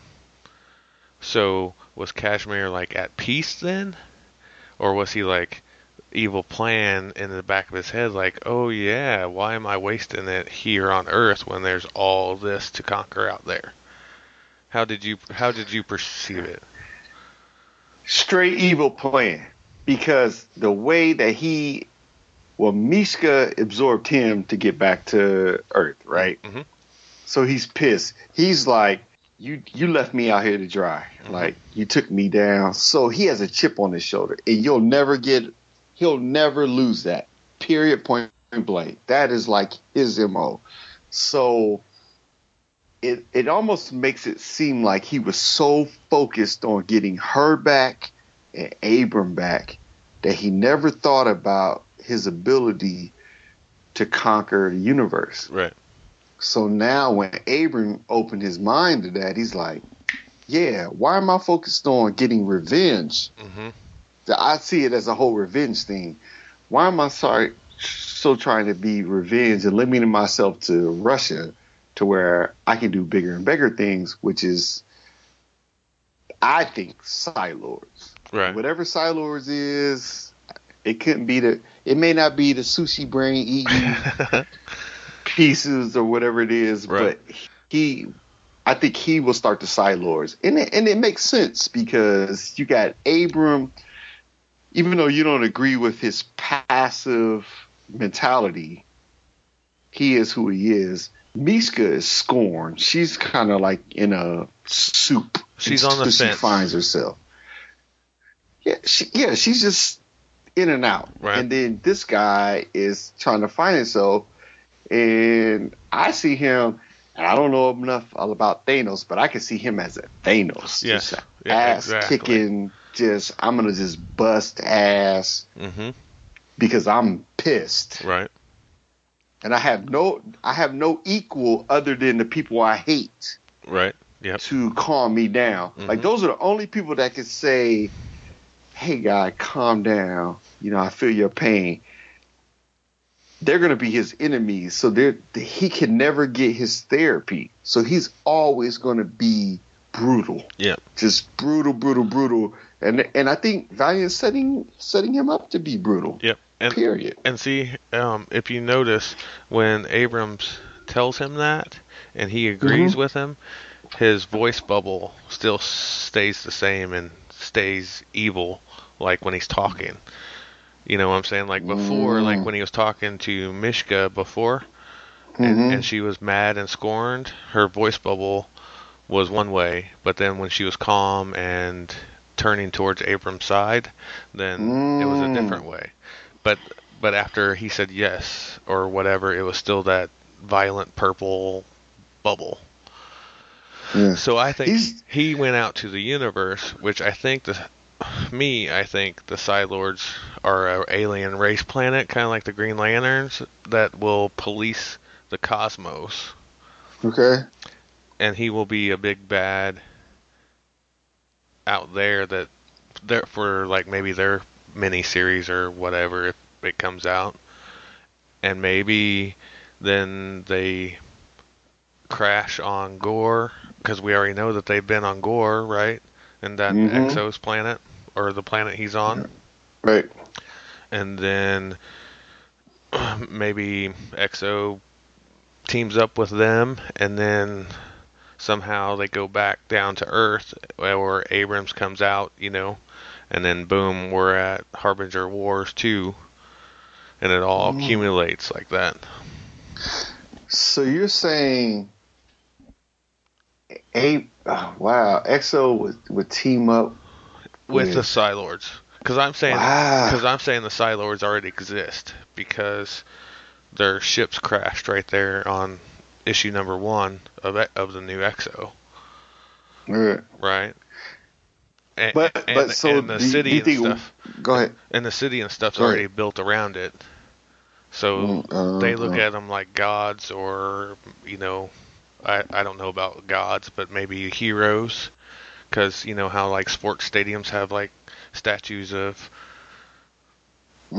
S3: So was Kashmir like at peace then, or was he like evil plan in the back of his head, like, oh yeah, why am I wasting it here on Earth when there's all this to conquer out there? How did you how did you perceive it?
S4: straight evil plan because the way that he well Myshka absorbed him to get back to earth right
S3: Mhm.
S4: so he's pissed he's like you you left me out here to dry like you took me down so he has a chip on his shoulder and you'll never get he'll never lose that period point blank that is like his mo so it it almost makes it seem like he was so focused on getting her back and Abram back that he never thought about his ability to conquer the universe.
S3: Right.
S4: So now when Abram opened his mind to that, he's like, yeah, why am I focused on getting revenge?
S3: hmm
S4: That I see it as a whole revenge thing. Why am I sorry so trying to be revenge and limiting myself to Russia to where I can do bigger and bigger things, which is I think Psi-Lords.
S3: Right.
S4: Whatever Psi-Lords is, it couldn't be the it may not be the sushi brain eating pieces or whatever it is,
S3: Right.
S4: but he I think he will start the Psi-Lords. And it, and it makes sense because you got Abram even though you don't agree with his passive mentality, he is who he is. Myshka is scorned. She's kind of like in a soup.
S3: She's on the
S4: until
S3: fence.
S4: She finds herself. Yeah, she, yeah, she's just in and out.
S3: Right.
S4: And then this guy is trying to find himself, and I see him. And I don't know enough about Thanos, but I can see him as a Thanos.
S3: Yes. Yeah,
S4: ass
S3: exactly.
S4: kicking. Just I'm gonna just bust ass
S3: hmm
S4: because I'm pissed,
S3: Right.
S4: and I have no I have no equal other than the people I hate
S3: Right. Yep.
S4: to calm me down. Like
S3: Mhm.
S4: those are the only people that can say, "Hey, guy, calm down. You know, I feel your pain." They're gonna be his enemies, so they're he can never get his therapy. So he's always gonna be brutal,
S3: Yeah.
S4: just brutal, brutal, brutal. And and I think Valiant's setting setting him up to be brutal.
S3: Yep. And
S4: Period.
S3: and see, um, if you notice when Abrams tells him that and he agrees
S4: Mhm.
S3: with him, his voice bubble still stays the same and stays evil, like when he's talking. You know what I'm saying? Like before,
S4: Mm.
S3: like when he was talking to Myshka before,
S4: Mhm.
S3: and, and she was mad and scorned, her voice bubble was one way, but then when she was calm and turning towards Abram's side, then it was a
S4: Mm.
S3: different way. But but after he said yes or whatever, it was still that violent purple bubble.
S4: Yeah.
S3: So I think
S4: He's-
S3: he went out to the universe, which I think the me, I think the Psi-Lords are an alien race planet, kind of like the Green Lanterns, that will police the cosmos,
S4: Okay.
S3: And he will be a big bad out there that there for like maybe their mini series or whatever if it comes out, and maybe then they crash on Gore because we already know that they've been on Gore, right? And that
S4: Mhm.
S3: Exos planet or the planet he's on,
S4: Right.
S3: and then maybe Exo teams up with them, and then somehow they go back down to Earth, or Abrams comes out, you know, and then boom, we're at Harbinger Wars 2, and it all
S4: Mm.
S3: accumulates like that.
S4: So you're saying, a oh, wow, EXO would, would team up
S3: with
S4: Yeah.
S3: the Psi-Lords. Because I'm saying,
S4: Wow.
S3: because I'm saying the Psi-Lords already exist because their ships crashed right there on issue number one of of the new Exo,
S4: Right.
S3: right? And,
S4: But
S3: and,
S4: but so
S3: and the
S4: do
S3: city
S4: do
S3: and
S4: think?
S3: stuff,
S4: Go ahead.
S3: and the city and stuff's already built around it. So
S4: Mm, uh,
S3: they look
S4: uh.
S3: at them like gods, or you know, I I don't know about gods, but maybe heroes, because you know how like sports stadiums have like statues of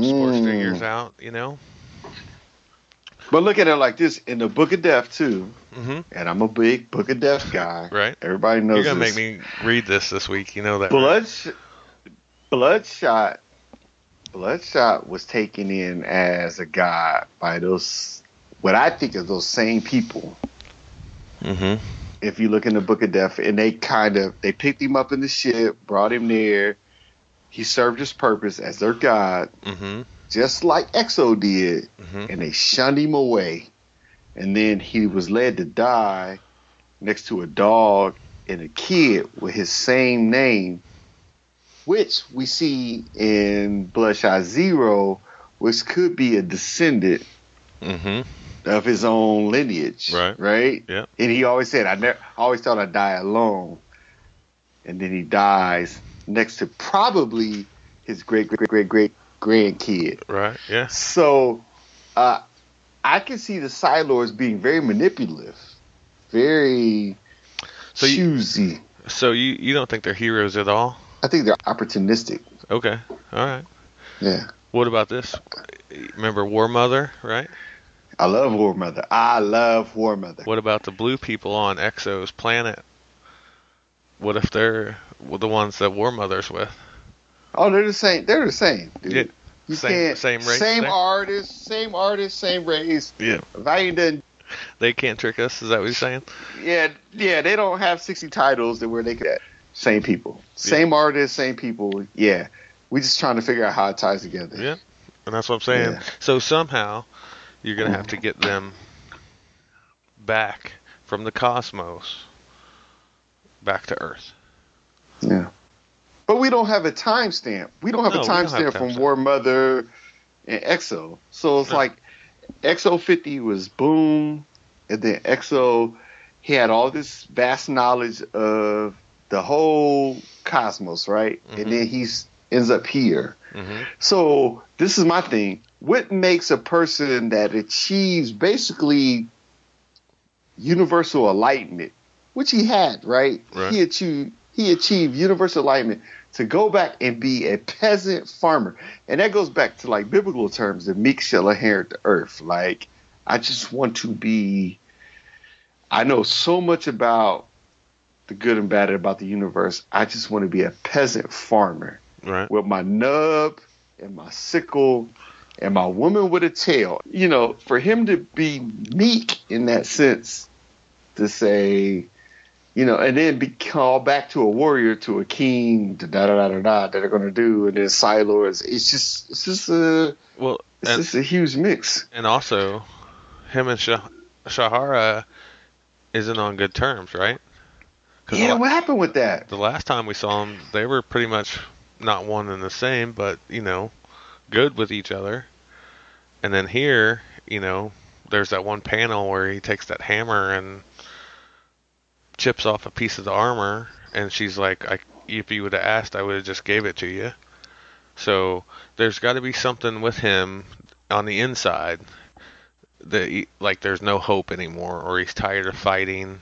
S3: sports
S4: Mm.
S3: figures out. You know.
S4: But look at it like this in the Book of Death too,
S3: hmm
S4: and I'm a big Book of Death guy.
S3: Right.
S4: Everybody knows
S3: You're gonna
S4: this.
S3: make me read this this week. You know that. right?
S4: Bloodshot. Bloodshot was taken in as a god by those, what I think is those same people.
S3: Mhm.
S4: If you look in the Book of Death, and they kind of they picked him up in the ship, brought him there. He served his purpose as their god,
S3: Mhm.
S4: Just like Exo did,
S3: Mhm.
S4: and they shunned him away. And then he was led to die next to a dog and a kid with his same name, which we see in Bloodshot Zero, which could be a descendant
S3: Mhm.
S4: of his own lineage.
S3: Right.
S4: Right?
S3: Yep.
S4: And he always said, I never I always thought I'd die alone. And then he dies next to probably his great great great great grandkid.
S3: Right. Yeah.
S4: So uh, I can see the Psi-Lords being very manipulative, very
S3: So you-
S4: choosy.
S3: So you you don't think they're heroes at all?
S4: I think they're opportunistic.
S3: Okay. All right.
S4: Yeah.
S3: What about this? Remember War Mother, right?
S4: I love War Mother. I love War Mother.
S3: What about the blue people on Exo's planet? What if they're the ones that War Mother's with?
S4: Oh, they're the same. They're the same, dude.
S3: Yeah.
S4: You
S3: Same-
S4: can't,
S3: same race
S4: same artist, same artist, same race.
S3: Yeah.
S4: Valiant done
S3: They can't trick us. Is that what you're saying?
S4: Yeah, yeah, they don't have sixty titles that where they could same people, same artists, same people. Yeah, we just trying to figure out how it ties together.
S3: Yeah. And that's what I'm saying.
S4: Yeah.
S3: So somehow you're gonna have to get them back from the cosmos back to Earth.
S4: Yeah. But we don't have a timestamp. We don't have
S3: No,
S4: a
S3: we don't have
S4: timestamp
S3: a
S4: from. War Mother and EXO. So it's
S3: No.
S4: like EXO 50 was boom, and then EXO he had all this vast knowledge of the whole cosmos, right?
S3: Mhm.
S4: And then he ends up here.
S3: hmm
S4: So this is my thing. What makes a person that achieves basically universal enlightenment, which he had, right?
S3: Right.
S4: He achieved he achieved universal enlightenment to go back and be a peasant farmer. And that goes back to like biblical terms, the meek shall inherit the earth. Like I just want to be I know so much about the good and bad about the universe. I just want to be a peasant farmer
S3: Right.
S4: with my nub and my sickle and my woman with a tail. You know, for him to be meek in that sense, to say, you know, and then be called back to a warrior, to a king, da da da da da, that they're gonna do, and then Psi-Lords. It's just, it's just a,
S3: Well,
S4: it's
S3: and,
S4: just a huge mix.
S3: and also, him and Shah- Shanhara isn't on good terms, right?
S4: Yeah, what happened with that?
S3: the last time we saw them, they were pretty much not one and the same, but you know, good with each other. And then here, you know, there's that one panel where he takes that hammer and chips off a piece of the armor, and she's like, "I, if you would have asked, I would have just gave it to you." So there's got to be something with him on the inside that, he, like, there's no hope anymore, or he's tired of fighting,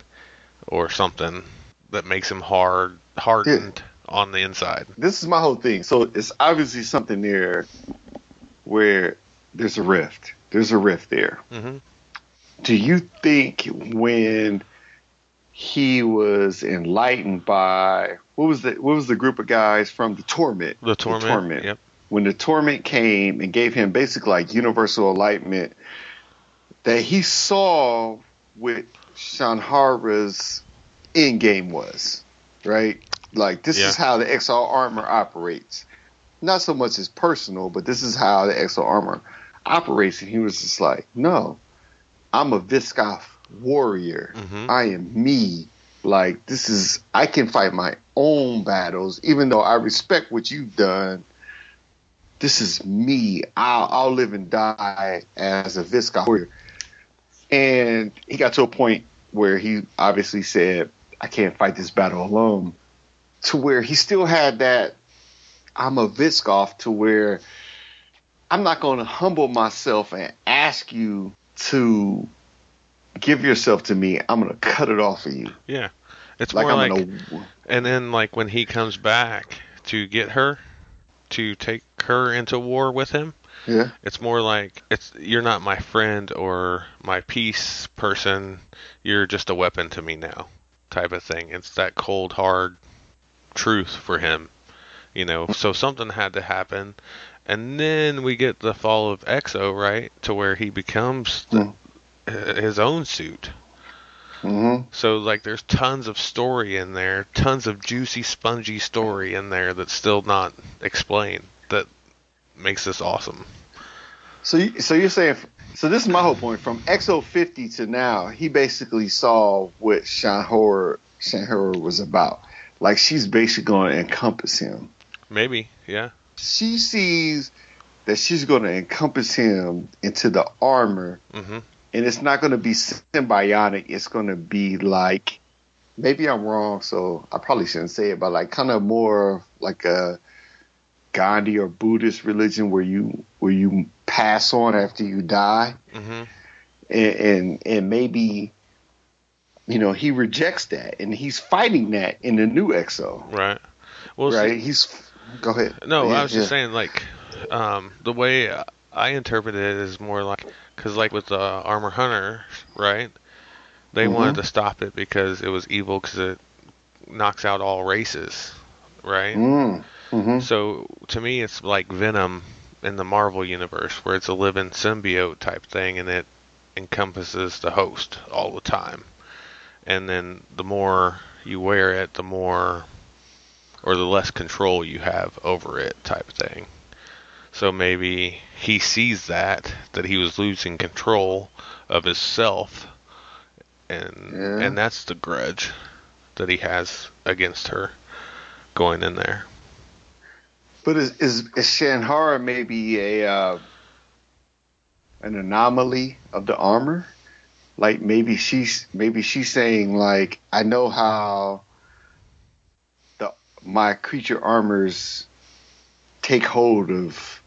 S3: or something that makes him hard, hardened on the inside.
S4: This is my whole thing. So it's obviously something there where there's a rift. There's a rift there.
S3: hmm
S4: do you think when he was enlightened by what was the what was the group of guys from the torment
S3: The torment. Yep.
S4: when the torment came and gave him basically like universal enlightenment that he saw what Shanhara's end game was right like this
S3: Yeah.
S4: is how the XR armor operates not so much as personal but this is how the XR armor operates and he was just like no I'm a Visigoth warrior.
S3: Mhm.
S4: I am me. Like this is I can fight my own battles, even though I respect what you've done. This is me. I'll, I'll live and die as a Visigoth warrior. And he got to a point where he obviously said, "I can't fight this battle alone." To where he still had that, "I'm a Visigoth," to where I'm not going to humble myself and ask you to give yourself to me. I'm going to cut it off of you.
S3: Yeah. It's
S4: Like
S3: more
S4: I'm
S3: like,
S4: to.
S3: and then like when he comes back to get her, to take her into war with him,
S4: Yeah.
S3: It's more like it's you're not my friend or my peace person. You're just a weapon to me now, type of thing. It's that cold hard truth for him, you know. So something had to happen, and then we get the fall of Exo, right, to where he becomes the, hmm. his own suit.
S4: Mm-hmm.
S3: So like, there's tons of story in there, tons of juicy, spongy story in there that's still not explained. That makes this awesome.
S4: So, you, so you're saying, so this is my whole point. From XO 50 to now, he basically saw what Shanhara Shanhara was about. Like she's basically going to encompass him.
S3: Maybe, yeah.
S4: She sees that she's going to encompass him into the armor,
S3: hmm
S4: and it's not going to be symbiotic. It's going to be like, maybe I'm wrong, so I probably shouldn't say it, but like kind of more like a Gandhi or Buddhist religion where you where you pass on after you die,
S3: hmm
S4: and and, and maybe. You know, he rejects that, and he's fighting that in the new EXO.
S3: Right. Well, see-
S4: right? He's go ahead.
S3: No,
S4: Yeah,
S3: I was just saying, like, um, the way I interpret it is more like, because, like, with the Armor Hunter, right? They
S4: Mhm.
S3: wanted to stop it because it was evil because it knocks out all races, right?
S4: Mm, hmm
S3: So, to me, it's like Venom in the Marvel Universe, where it's a living symbiote type thing and it encompasses the host all the time. And then the more you wear it, the more or the less control you have over it type thing. So maybe he sees that that he was losing control of his self and
S4: Yeah.
S3: and that's the grudge that he has against her going in there.
S4: But is is, is Shanhara maybe a uh, an anomaly of the armor? Like maybe she's maybe she's saying like I know how the my creature armors take hold of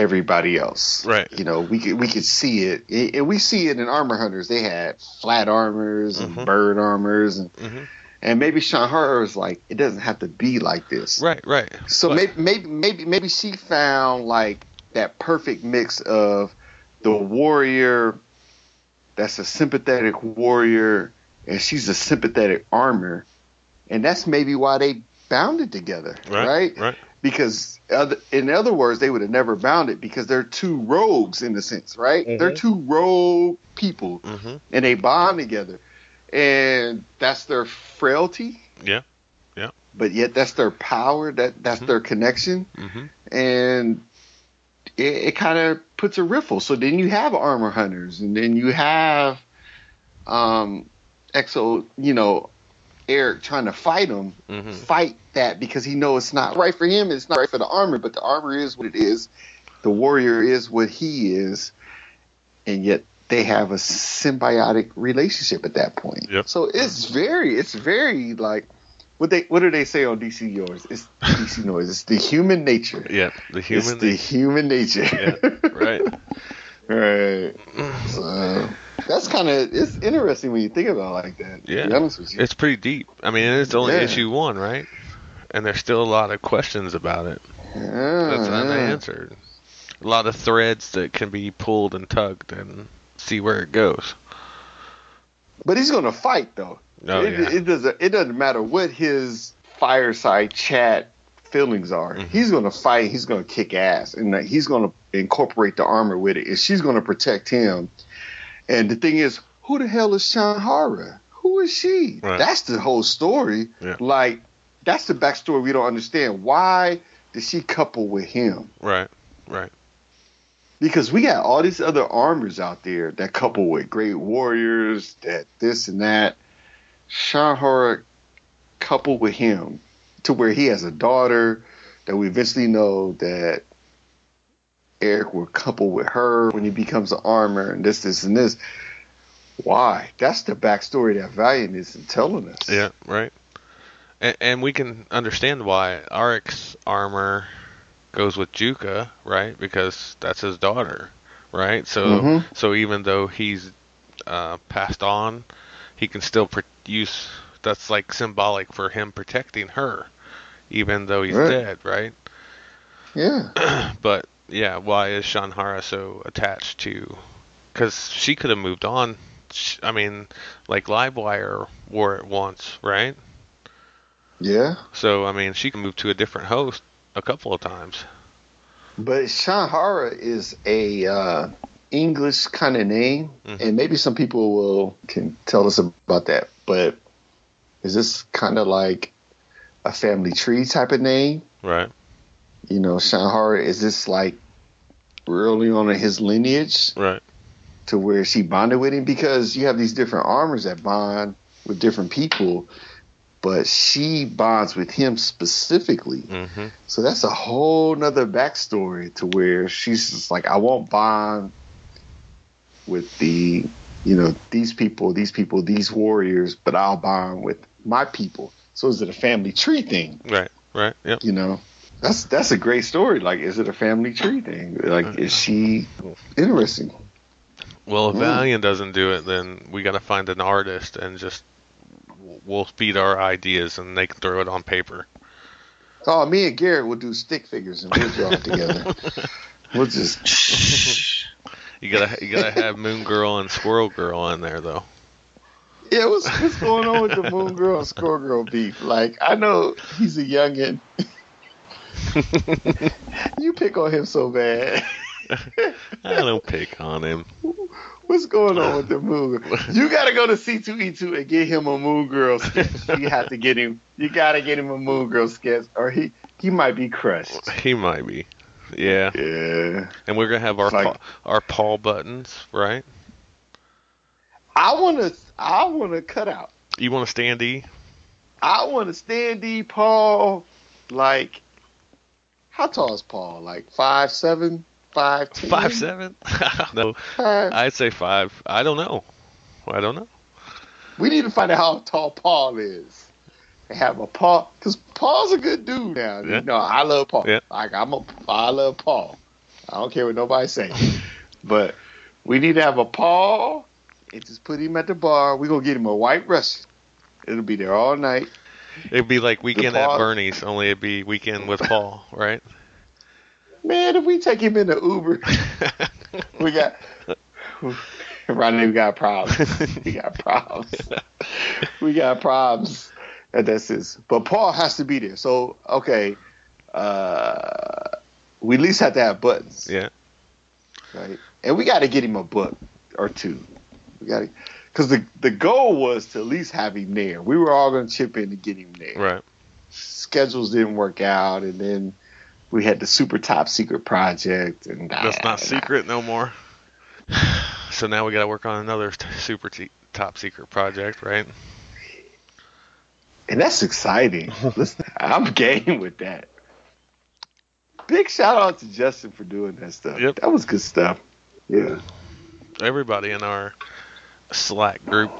S4: everybody else.
S3: Right.
S4: You know, we could we could see it, I- and we see it in armor hunters. They had flat armors and
S3: Mhm.
S4: bird armors, and
S3: Mhm.
S4: and maybe Shanhara is like it doesn't have to be like this.
S3: Right, right.
S4: So
S3: But-
S4: maybe maybe maybe maybe she found like that perfect mix of the warrior that's a sympathetic warrior and she's a sympathetic armor and that's maybe why they bounded together right,
S3: right, right.
S4: Because other, in other words they would have never bound it because they're two rogues in a sense right? They're two rogue people
S3: hmm
S4: and they bond together. And that's their frailty.
S3: Yeah. Yeah.
S4: But yet that's their power that that's their connection.
S3: Hmm
S4: and it, it kind of puts a riffle. So then you have armor hunters and then you have um exo you know Aric trying to fight him
S3: hmm
S4: fight that because he knows it's not right for him it's not right for the armor but the armor is what it is. The warrior is what he is and yet they have a symbiotic relationship at that point.
S3: Yep.
S4: so it's very it's very like what they what do they say on dc yours? It's dc noise. It's the human nature.
S3: Yeah, the human.
S4: it's the human nature.
S3: Yeah, right.
S4: right. So that's kind of it's interesting when you think about it like that
S3: Yeah.
S4: be honest with you
S3: It's pretty deep. I mean, it's only
S4: Yeah.
S3: issue one, right? And there's still a lot of questions about it
S4: yeah,
S3: that's
S4: yeah.
S3: unanswered. A lot of threads that can be pulled and tugged and see where it goes.
S4: But he's going to fight though.
S3: Oh,
S4: it,
S3: yeah.
S4: it doesn't. It doesn't matter what his fireside chat feelings are.
S3: Mhm.
S4: He's going to fight. He's going to kick ass, and he's going to incorporate the armor with it. And she's going to protect him. And the thing is, who the hell is Shanhara? Who is she?
S3: Right.
S4: That's the whole story.
S3: Yeah.
S4: Like that's the backstory we don't understand. Why did she couple with him?
S3: Right, right.
S4: Because we got all these other armors out there that couple with great warriors, that this and that. Shanhara coupled with him to where he has a daughter that we eventually know that Aric will couple with her when he becomes an armor and this, this, and this. Why? That's the backstory that Valiant isn't telling us.
S3: Yeah, right. And, and we can understand why Aric's armor goes with Juka, right? Because that's his daughter, right? So,
S4: Mhm.
S3: so even though he's uh, passed on, he can still pr- use. That's like symbolic for him protecting her, even though he's
S4: Right.
S3: dead, right?
S4: Yeah.
S3: But yeah, why is Shanhara so attached to? Because she could have moved on. Sh I mean, like Livewire wore it once, right?
S4: Yeah,
S3: So I mean, she can move to a different host a couple of times.
S4: but Shanhara is a uh, English kind of name,
S3: Mhm.
S4: and maybe some people will can tell us about that. But is this kind of like a family tree type of name?
S3: Right.
S4: You know, Shanhara is this like early on in his lineage
S3: Right.
S4: to where she bonded with him? Because you have these different armors that bond with different people, but she bonds with him specifically.
S3: hmm
S4: So that's a whole nother backstory to where she's just like, I won't bond with the, you know, these people, these people, these warriors, but I'll bond with my people. So is it a family tree thing?
S3: Right. Right. Yep.
S4: You know, that's that's a great story. Like, is it a family tree thing? Like, is she interesting?
S3: Well, if
S4: Mm.
S3: Valiant doesn't do it, then we got to find an artist and just we'll feed our ideas and they can throw it on paper.
S4: Oh, me and Garrett will do stick figures and we'll draw it together. We'll just
S3: You gotta you gotta have Moon Girl and Squirrel Girl in there though.
S4: Yeah, what's what's going on with the Moon Girl and Squirrel Girl beef? Like, I know he's a youngin. you pick on him so bad.
S3: I don't pick on him.
S4: What's going on with the Moon? Girl? You got to go to C2E2 and get him a Moon Girl sketch. You have to get him. You got to get him a Moon Girl sketch, or he he might be crushed.
S3: He might be. Yeah.
S4: Yeah.
S3: And we're gonna have our
S4: like-
S3: paw, our paw buttons, right?
S4: I want to. I want to cut out.
S3: You want a standee?
S4: I want to stand D Paul. Like, how tall is Paul? Like five seven, five ten,
S3: Five seven? no,
S4: Five-
S3: I'd say five. I don't know. I don't know.
S4: We need to find out how tall Paul is. And have a Paul, because Paul's a good dude now.
S3: Yeah.
S4: You know, I love Paul.
S3: Yeah.
S4: Like I'm a, I love Paul. I don't care what nobody say. but we need to have a Paul and just put him at the bar. We're gonna get him a white Russian. It'll be there all night.
S3: It'd be like weekend at Bernie's, only it'd be weekend with Paul, right?
S4: Man, if we take him in the Uber, we got Ronnie, we got problems. We got problems. we got problems. And that's his. But Paul has to be there. So okay, uh, we at least have to have buttons,
S3: yeah.
S4: right? And we got to get him a book or two. We got to, because the the goal was to at least have him there. We were all going to chip in to get him there.
S3: Right.
S4: Schedules didn't work out, and then we had the super top secret project, and
S3: That's not secret no more. So now we got to work on another t- super t- top secret project, right?
S4: and that's exciting. Listen, I'm game with that. Big shout out to Justin for doing that stuff.
S3: Yep.
S4: That was good stuff. Yeah.
S3: Everybody in our Slack group.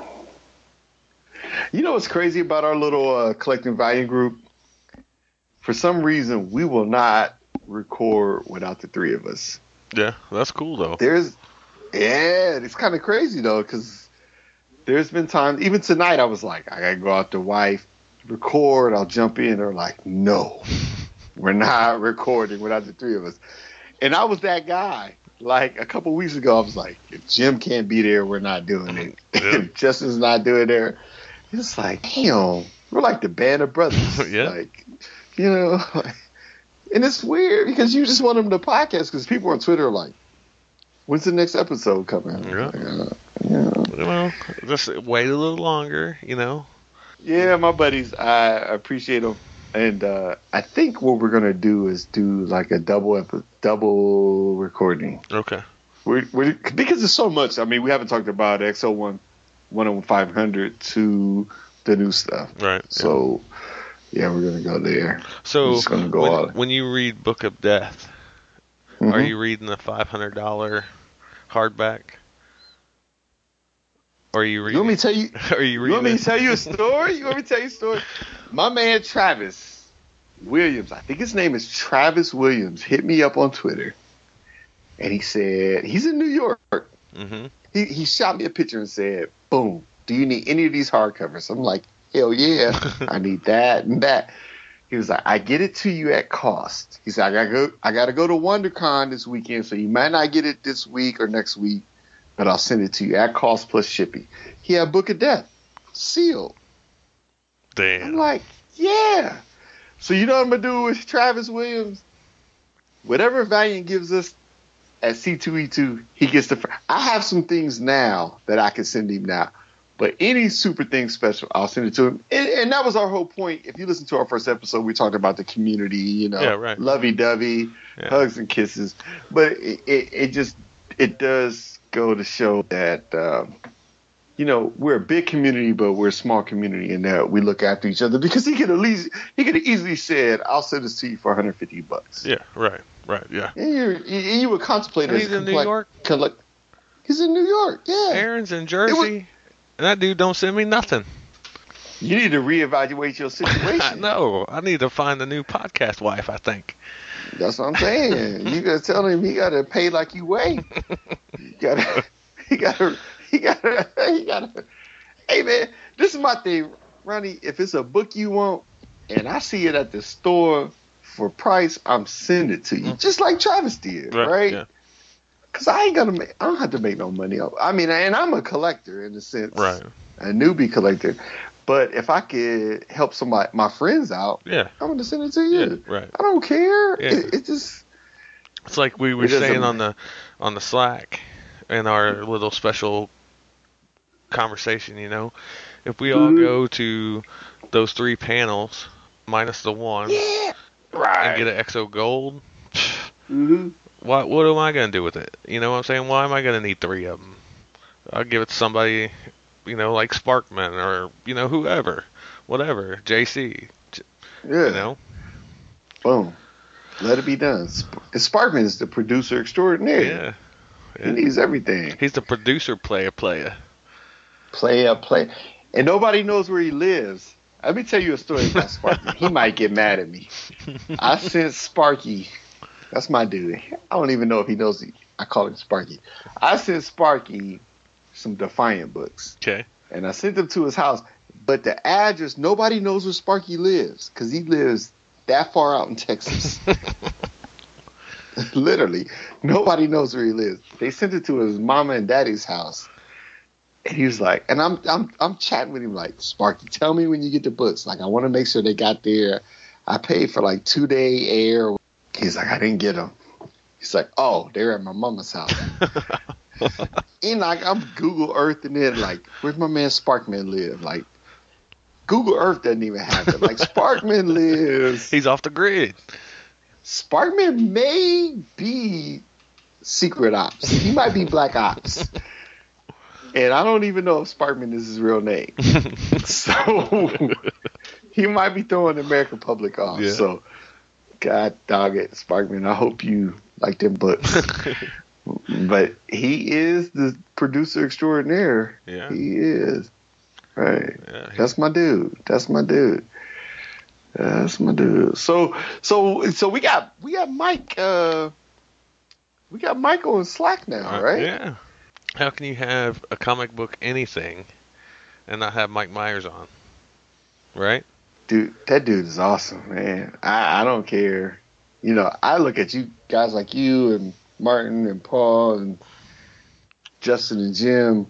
S4: You know what's crazy about our little uh, Collecting Valiant group? For some reason, we will not record without the three of us.
S3: Yeah, that's cool though.
S4: There's, yeah, it's kind of crazy though, because there's been times, even tonight, I was like, I gotta go out to wife, record, I'll jump in. They're like, no, we're not recording without the three of us. And I was that guy. Like a couple weeks ago, I was like, if Jim can't be there, we're not doing it.
S3: Yeah.
S4: if Justin's not doing there, it's like, damn, we're like the band of brothers.
S3: Yeah.
S4: Like, you know, and it's weird because you just want them to podcast because people on Twitter are like, when's the next episode coming?
S3: Yeah.
S4: Like, uh, yeah.
S3: Well, just wait a little longer, you know.
S4: Yeah, my buddies, I appreciate them. And uh, I think what we're gonna do is do like a double epi- double recording.
S3: Okay.
S4: We're, we're, because there's so much. I mean, we haven't talked about XO one one oh five hundred to the new stuff.
S3: Right.
S4: So yeah, we're gonna go there.
S3: So
S4: I'm just gonna go
S3: when,
S4: out.
S3: when you read Book of Death, are
S4: Mhm.
S3: you reading the five hundred dollar hardback? Or are you
S4: You want me to tell you?
S3: are you
S4: You want me to tell you a story? You want me to tell you a story? My man Travis Williams, I think his name is Travis Williams, hit me up on Twitter, and he said he's in New York.
S3: mm-hmm.
S4: He he shot me a picture and said, "Boom, do you need any of these hardcovers?" I'm like, "Hell yeah, I need that and that." He was like, I get it to you at cost. He said, I gotta go I gotta go to WonderCon this weekend, so you might not get it this week or next week, but I'll send it to you at cost plus shipping. He had Book of Death. Sealed.
S3: Damn.
S4: I'm like, yeah. So you know what I'm gonna do with Travis Williams? Whatever Valiant gives us at C2E2, he gets the. fr- I have some things now that I can send him now, but any super thing special, I'll send it to him. And, and that was our whole point. If you listen to our first episode, we talked about the community, you know,
S3: Yeah, right.
S4: lovey-dovey,
S3: Yeah.
S4: hugs and kisses. But it, it, it just it does go to show that. Um, you know, we're a big community, but we're a small community and that we look after each other because he could at least he could have easily said, "I'll send this to you for 150 bucks."
S3: Yeah, right, right, yeah.
S4: And you and you would contemplate
S3: And
S4: as
S3: he's
S4: a
S3: in New York?
S4: collect- he's in New York. Yeah.
S3: Aaron's in Jersey, and that dude don't send me nothing.
S4: You need to reevaluate your situation.
S3: no, I need to find a new podcast wife. I think.
S4: That's what I'm saying. you gotta tell him he gotta pay like you weigh. You gotta, he gotta, he gotta, he gotta. Hey man, this is my thing, Ronnie. If it's a book you want, and I see it at the store for price, I'm sending it to you, mm-hmm. just like Travis did, right?
S3: Yeah.
S4: Cause I ain't gonna make, I don't have to make no money. I mean, and I'm a collector in a sense,
S3: Right.
S4: A newbie collector. But if I could help somebody, my friends out,
S3: Yeah.
S4: I'm gonna send it to you.
S3: Yeah. Right.
S4: I don't care.
S3: Yeah.
S4: It, it just
S3: It's like we were saying on the on the Slack in our little special conversation, you know, if we all
S4: Mhm.
S3: go to those three panels minus the one
S4: yeah, right, and
S3: get an EXO gold,
S4: hmm
S3: what what am I gonna do with it? You know what I'm saying? Why am I gonna need three of them? I'll give it to somebody, you know, like Sparkman or you know whoever, whatever, JC.
S4: Yeah.
S3: You know,
S4: Boom. Let it be done. Sp- Sparkman is the producer extraordinaire.
S3: yeah.
S4: He needs everything.
S3: He's the producer, player, player.
S4: Player player. And nobody knows where he lives. Let me tell you a story about Sparky. he might get mad at me. I sent Sparky. That's my dude. I don't even know if he knows. He, I call him Sparky. I sent Sparky some Defiant books,
S3: Okay.
S4: and I sent them to his house. But the address, nobody knows where Sparky lives because he lives that far out in Texas. Literally, nobody knows where he lives. They sent it to his mama and daddy's house, and he was like, and I'm I'm I'm chatting with him like, Sparky, tell me when you get the books. Like, I want to make sure they got there. I paid for like two day air. He's like, I didn't get them. He's like, oh, they're at my mama's house. and like, I'm Google Earth and then Like, where's my man Sparkman live? Like, Google Earth doesn't even have it. Like, Sparkman lives.
S3: He's off the grid.
S4: Sparkman may be secret ops. He might be black ops. And I don't even know if Sparkman is his real name. so he might be throwing the American public off.
S3: Yeah.
S4: So God dog it, Sparkman. I hope you like them books. But he is the producer extraordinaire.
S3: Yeah.
S4: He is. Right.
S3: Yeah, he-
S4: That's my dude. That's my dude. That's my dude. So so so we got we got Mike uh we got Mike on Slack now,
S3: Uh,
S4: right?
S3: Yeah. How can you have a comic book anything and not have Mike Myers on? Right?
S4: Dude, that dude is awesome, man. I, I don't care. You know, I look at you guys like you and Martin and Paul and Justin and Jim.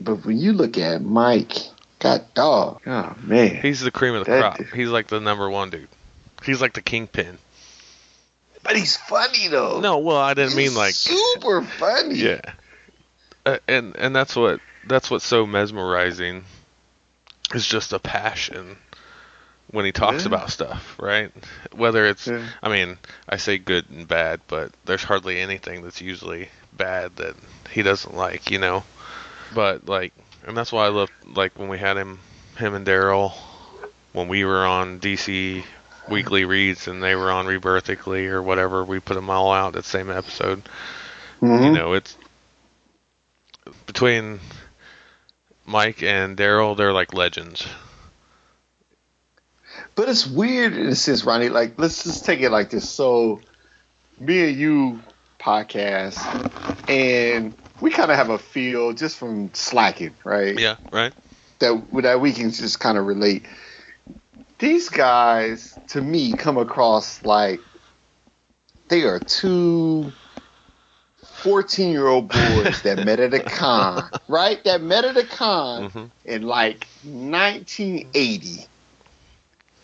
S4: But when you look at Mike, God dog. Oh man.
S3: He's the cream of the
S4: That
S3: crop.
S4: dude-
S3: He's like the number one dude. He's like the kingpin.
S4: But he's funny though.
S3: No, well, I didn't
S4: He's
S3: mean like
S4: super funny.
S3: yeah. Uh, and and that's what that's what's so mesmerizing. Is just a passion when he talks
S4: Yeah.
S3: about stuff, right? Whether it's
S4: Yeah.
S3: I mean, I say good and bad, but there's hardly anything that's usually bad that he doesn't like, you know. But like, and that's why I love like when we had him, him and Daryl, when we were on DC Weekly Reads and they were on Rebirthically or whatever. We put them all out that same episode.
S4: Mhm.
S3: You know, it's between Mike and Daryl. They're like legends.
S4: But it's weird in a sense, Ronnie. Like, let's just take it like this. So, me and you podcast, and we kind of have a feel just from slacking, right?
S3: Yeah, right.
S4: That that we can just kind of relate. these guys to me come across like they are two 14 year old boys that met at a con, right? That met at a con
S3: Mhm.
S4: in like 1980.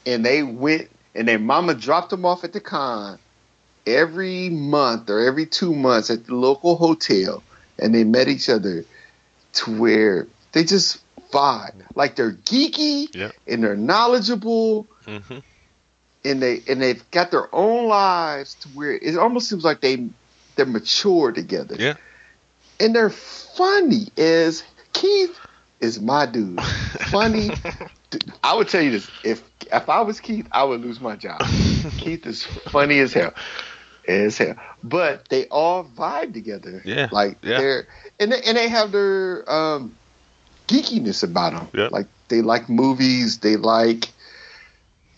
S4: And they went, and their mama dropped them off at the con every month or every two months at the local hotel. And they met each other to where they just vibe. Like they're geeky
S3: Yeah.
S4: and they're knowledgeable
S3: hmm
S4: and they and they've got their own lives to where it almost seems like they they're mature together.
S3: Yeah.
S4: And they're funny as Keith is my dude. Funny. I would tell you this: if if I was Keith, I would lose my job. Keith is funny as hell, as hell. But they all vibe together.
S3: Yeah,
S4: like
S3: yeah.
S4: they're and they, and they have their um, geekiness about them.
S3: Yeah.
S4: Like they like movies. They like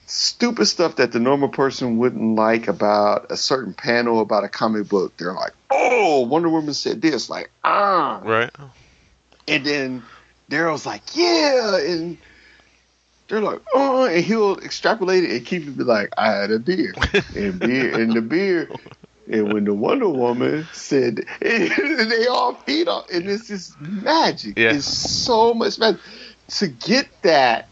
S4: stupid stuff that the normal person wouldn't like about a certain panel about a comic book. They're like, "Oh, Wonder Woman said this," like ah,
S3: Right.
S4: and then Daryl's like, "Yeah," and they're like, "Oh," and he'll extrapolate it and keep it be like, "I had a beer, and beer, and the beer." And when the Wonder Woman said, they all feed off, and it's just magic.
S3: Yeah.
S4: It's so much magic. To get that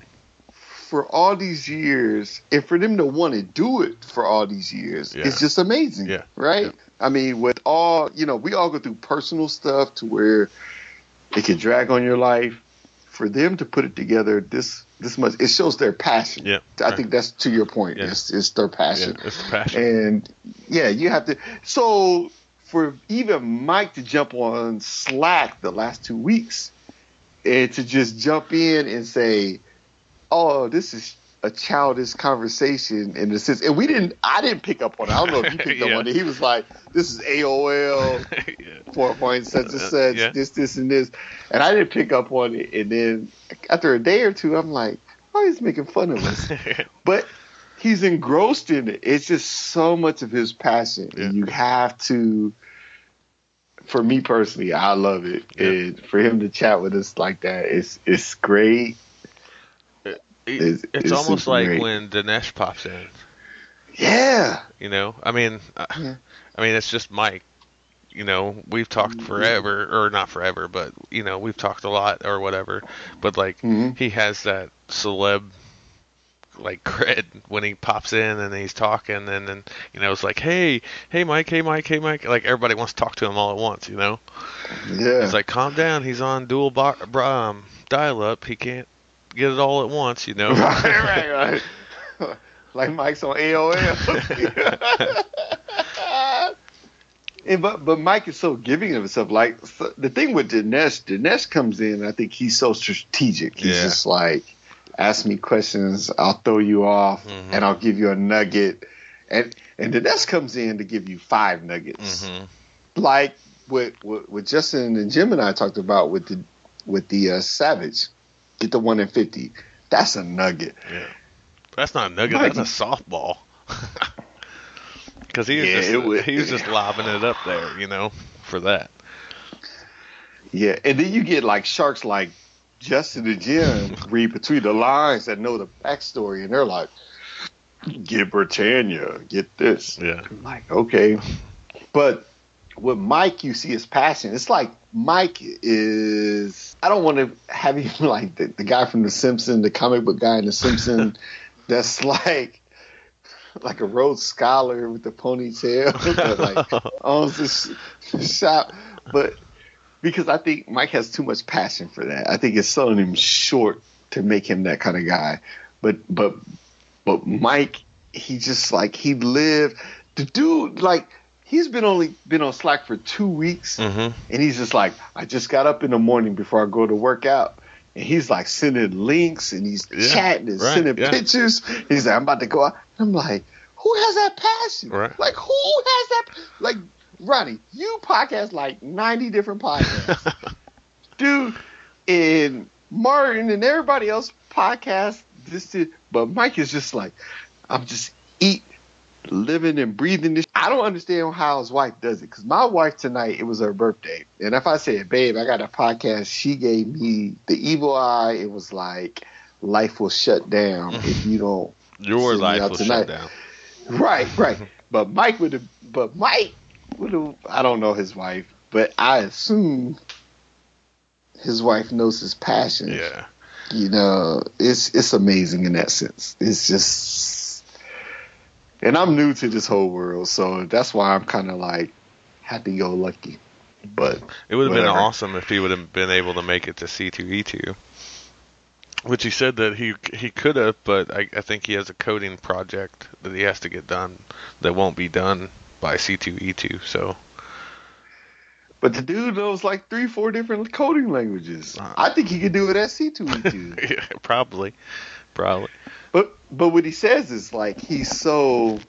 S4: for all these years, and for them to want to do it for all these years,
S3: Yeah.
S4: it's just amazing.
S3: Yeah.
S4: Right?
S3: Yeah.
S4: I mean, with all, you know, we all go through personal stuff to where it can drag on your life. For them to put it together this this much, it shows their passion.
S3: Yeah.
S4: I think that's to your point.
S3: Yeah.
S4: It's, it's their
S3: Yeah. It's the passion.
S4: And yeah, you have to. So for even Mike to jump on Slack the last two weeks and to just jump in and say, "Oh, this is a childish conversation in the sense," and we didn't. I didn't pick up on it. I don't know if you picked up on it. He was like, "This is AOL."
S3: yeah.
S4: four points, such and such,
S3: Yeah.
S4: this, this, and this. And I didn't pick up on it. And then after a day or two, I'm like, oh, he's making fun of us. but he's engrossed in it. It's just so much of his passion.
S3: Yeah.
S4: And you have to, for me personally, I love it.
S3: Yeah.
S4: And for him to chat with us like that, it's, it's great.
S3: It-
S4: It's-
S3: it's,
S4: it's
S3: almost like
S4: great.
S3: when Dinesh pops in.
S4: Yeah.
S3: You know, I mean, uh,
S4: Yeah.
S3: I mean, it's just Mike. You know, we've talked forever, or not forever, but you know, we've talked a lot or whatever. But like,
S4: Mhm.
S3: he has that celeb like cred when he pops in and he's talking, and then you know, it's like, hey, hey, Mike, hey, Mike, hey, Mike. Like everybody wants to talk to him all at once. You know,
S4: Yeah.
S3: it's like, calm down. He's on dual bar, bra- um, dial up. He can't get it all at once. You know.
S4: right, right, right. like Mike's on AOL. and but but Mike is so giving of himself. Like so, the thing with Dinesh, Dinesh comes in. I think he's so strategic. He's
S3: Yeah.
S4: just like, ask me questions, I'll throw you off,
S3: Mhm.
S4: and I'll give you a nugget. And and Dinesh comes in to give you five nuggets
S3: hmm
S4: like what, what what Justin and Jim and I talked about with the with the uh, Savage, get the one in fifty. That's a nugget.
S3: Yeah. That's not a nugget. That's a softball. Because he was
S4: Yeah,
S3: just
S4: was-
S3: he was just lobbing it up there, you know, for that.
S4: Yeah, and then you get like sharks like Justin and Jim read between the lines that know the backstory, and they're like, "Get Britannia, get this."
S3: Yeah.
S4: I'm like, okay, but with Mike, you see his passion. It's like Mike is. I don't want to have him like the, the guy from The Simpsons, the comic book guy in The Simpsons. that's like like a Rhodes Scholar with the ponytail, like owns this shop. But because I think Mike has too much passion for that. I think it's selling him short to make him that kind of guy. But but but Mike, he just like he lived the dude like he's been only been on Slack for two weeks
S3: Mm-hmm.
S4: and he's just like, I just got up in the morning before I go to work out. And he's like sending links and he's
S3: Yeah,
S4: chatting and
S3: right,
S4: sending
S3: yeah.
S4: pictures. He's like, I'm about to go out. I'm like, who has that passion?
S3: Right.
S4: Like, who has that? Like, Ronnie, you podcast like 90 different podcasts. Dude, and Martin and everybody else podcast this, did, but Mike is just like, I'm just eat, living and breathing this. I don't understand how his wife does it because my wife tonight, it was her birthday. And if I said, babe, I got a podcast, she gave me the evil eye. It was like, life will shut down if you don't.
S3: Your life will
S4: tonight.
S3: shut down.
S4: Right, right. But Mike would have. But Mike would have. I don't know his wife, but I assume his wife knows his passion.
S3: Yeah.
S4: You know, it's it's amazing in that sense. It's just, and I'm new to this whole world, so that's why I'm kind of like happy go lucky. But
S3: It would have been awesome if he would have been able to make it to C2E2. Which he said that he he could have, but I, I think he has a coding project that he has to get done that won't be done by C2E2. So
S4: but the dude knows like three, four different coding languages.
S3: Uh-huh.
S4: I think he could do it at C two E two.
S3: yeah, probably, probably.
S4: But but what he says is like he's so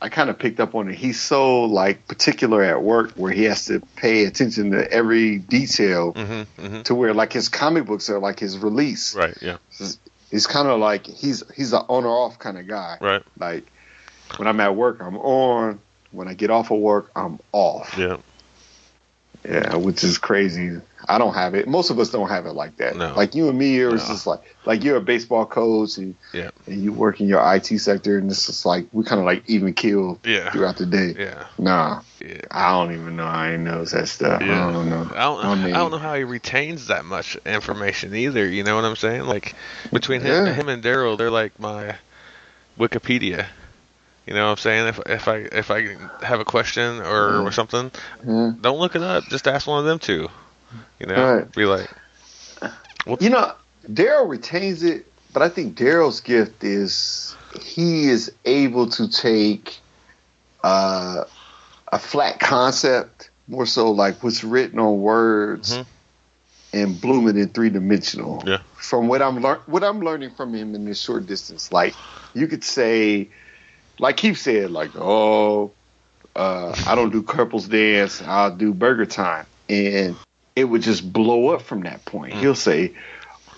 S4: I kind of picked up on it. He's so like particular at work where he has to pay attention to every detail
S3: hmm hmm
S4: to where like his comic books are like his release.
S3: Right. Yeah.
S4: He's kind of like he's he's an on or off kind of guy.
S3: Right.
S4: Like when I'm at work, I'm on. When I get off of work, I'm off.
S3: Yeah.
S4: Yeah, which is crazy. I don't have it. Most of us don't have it like that.
S3: No.
S4: Like you and me, it was
S3: No.
S4: just like like you're a baseball coach and
S3: Yeah.
S4: and you work in your IT sector, and it's just like we kind of like even kill
S3: Yeah.
S4: throughout the day.
S3: Yeah.
S4: Nah,
S3: Yeah.
S4: I don't even know. I ain't knows that stuff.
S3: Yeah.
S4: I don't know.
S3: I don't,
S4: I mean-
S3: I don't know how he retains that much information either. You know what I'm saying? Like between him,
S4: Yeah.
S3: him and Daryl, they're like my Wikipedia. You know what I'm saying? If if I if I have a question or, or something,
S4: Yeah.
S3: don't look it up. Just ask one of them to. You know,
S4: Right.
S3: be like,
S4: You know, Daryl retains it, but I think Daryl's gift is he is able to take uh, a flat concept, more so like what's written on words,
S3: Mhm.
S4: and bloom it in three dimensional.
S3: Yeah.
S4: From what I'm lear- what I'm learning from him in this short distance, like you could say, like Keith said, like oh, uh, I don't do couples dance, I'll do burger time, and it would just blow up from that point. He'll say,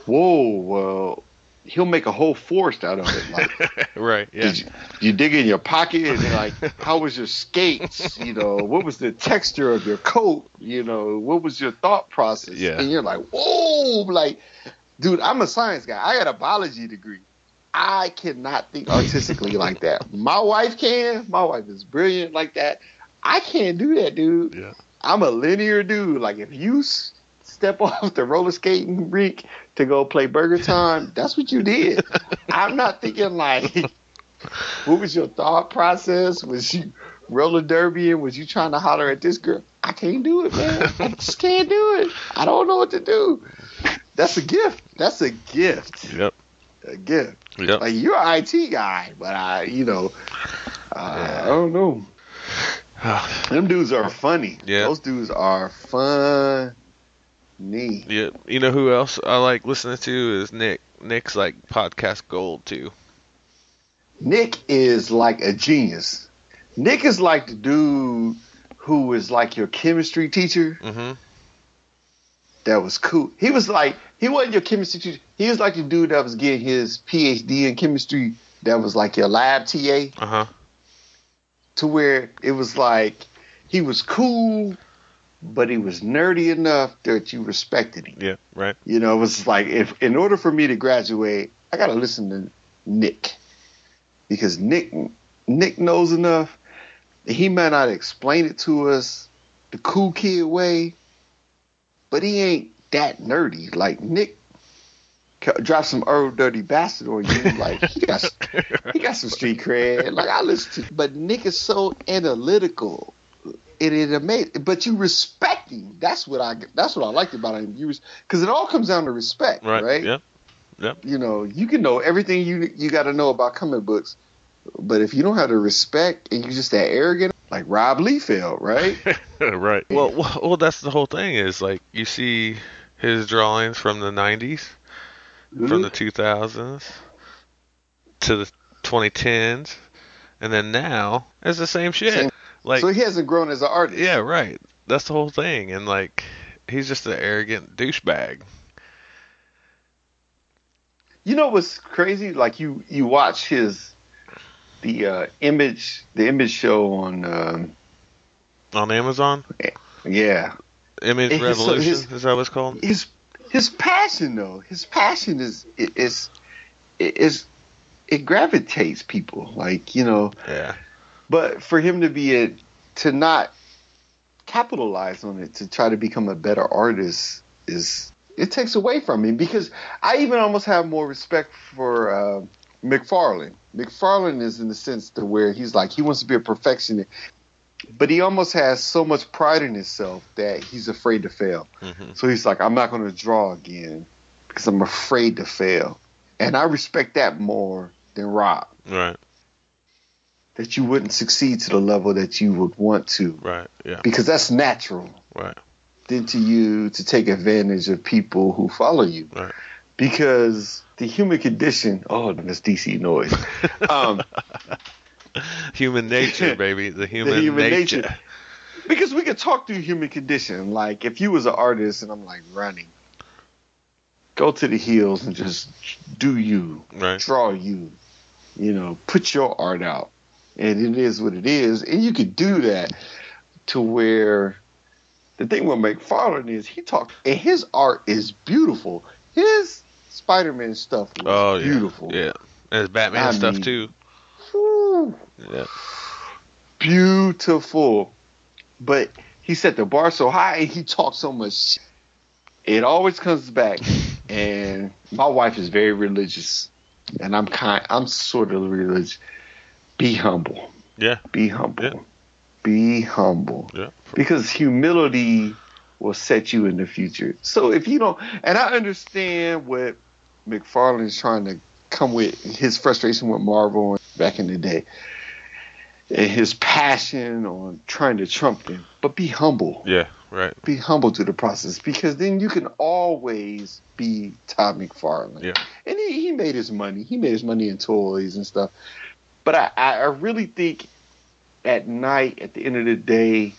S4: "Whoa, well." He'll make a whole forest out of it. Like,
S3: right? Yeah.
S4: you, you dig in your pocket and like, how was your skates? You know, what was the texture of your coat? You know, what was your thought process?
S3: Yeah.
S4: And you're like, whoa, like, dude, I'm a science guy. I got a biology degree. I cannot think artistically like that. My wife can. My wife is brilliant like that. I can't do that, dude.
S3: Yeah.
S4: I'm a linear dude. Like, if you s- step off the roller skating rink to go play Burger Time, that's what you did. I'm not thinking like, what was your thought process? Was you roller derbying? Was you trying to holler at this girl? I can't do it, man. I just can't do it. I don't know what to do. That's a gift. That's a gift.
S3: Yep.
S4: A gift.
S3: Yep.
S4: Like you're an IT guy, but I, you know, uh, I don't know. Them dudes are funny.
S3: Yeah.
S4: Those dudes are funny.
S3: Yeah, you know who else I like listening to is Nick. Nick's like podcast gold too.
S4: Nick is like a genius. Nick is like the dude who is like your chemistry teacher.
S3: Mm-hmm.
S4: That was cool. He was like he wasn't your chemistry teacher. He was like the dude that was getting his PhD in chemistry. That was like your lab TA.
S3: Uh huh.
S4: to where it was like he was cool, but he was nerdy enough that you respected him.
S3: Yeah. Right.
S4: You know, it was like if in order for me to graduate, I gotta listen to Nick because Nick Nick knows enough. He might not explain it to us the cool kid way, but he ain't that nerdy. Like Nick drop some old dirty bastard on you, like he got he got some street cred. Like I listen to, but Nick is so analytical. It is amazing, but you respect him. That's what I. That's what I liked about him. You, because it all comes down to respect,
S3: Right.
S4: right?
S3: Yep. Yep.
S4: You know, you can know everything you you got to know about comic books, but if you don't have the respect and you're just that arrogant, like Rob Liefeld, right?
S3: right. Well, well, well, that's the whole thing. Is like you see his drawings from the '90s, from mm-hmm. the 2000s to the 2010s, and then now it's the same shit.
S4: Same.
S3: Like,
S4: so he hasn't grown as an artist.
S3: yeah, right. That's the whole thing, and like he's just an arrogant douchebag.
S4: You know what's crazy? Like you you watch his the uh, image the image show on um,
S3: On Amazon,
S4: yeah
S3: Image
S4: It-
S3: Revolution
S4: his-
S3: is that what it's called?
S4: his his passion though, his passion is is is it gravitates people like you know.
S3: Yeah.
S4: But for him to be a to not capitalize on it to try to become a better artist is it takes away from him because I even almost have more respect for uh, McFarlane. McFarlane is in the sense to where he's like he wants to be a perfectionist, but he almost has so much pride in himself that he's afraid to fail.
S3: Mm-hmm.
S4: So he's like, I'm not going to draw again because I'm afraid to fail, and I respect that more than Rob.
S3: Right.
S4: That you wouldn't succeed to the level that you would want to,
S3: Right. Yeah.
S4: because that's natural.
S3: Right.
S4: Than to you to take advantage of people who follow you.
S3: Right.
S4: Because the human condition, oh, that's DC noise. Um,
S3: Human nature, baby. The human,
S4: human
S3: nature.
S4: nature. because we could talk through human condition. Like if you was an artist and I'm like running, go to the hills and just do you,
S3: Right.
S4: draw you, you know, put your art out, and it is what it is, and you could do that to where the thing with McFarlane is he talked and his art is beautiful. His Spider-Man stuff was
S3: Oh yeah.
S4: beautiful.
S3: Yeah. And his Batman
S4: I
S3: stuff
S4: mean-
S3: too.
S4: Whew.
S3: Yeah.
S4: beautiful. But he set the bar so high and he talked so much. shit. It always comes back. And my wife is very religious, and I'm kind. I'm sort of religious. Be humble.
S3: Yeah.
S4: Be humble.
S3: Yeah.
S4: Be humble.
S3: Yeah.
S4: Because humility will set you in the future. So if you don't, and I understand what McFarlane is trying to come with his frustration with Marvel back in the day, and his passion on trying to trump them. But be humble.
S3: Yeah. Right.
S4: Be humble to the process because then you can always be Todd McFarlane.
S3: Yeah.
S4: And he, he made his money. He made his money in toys and stuff. But I, I I really think at night, at the end of the day,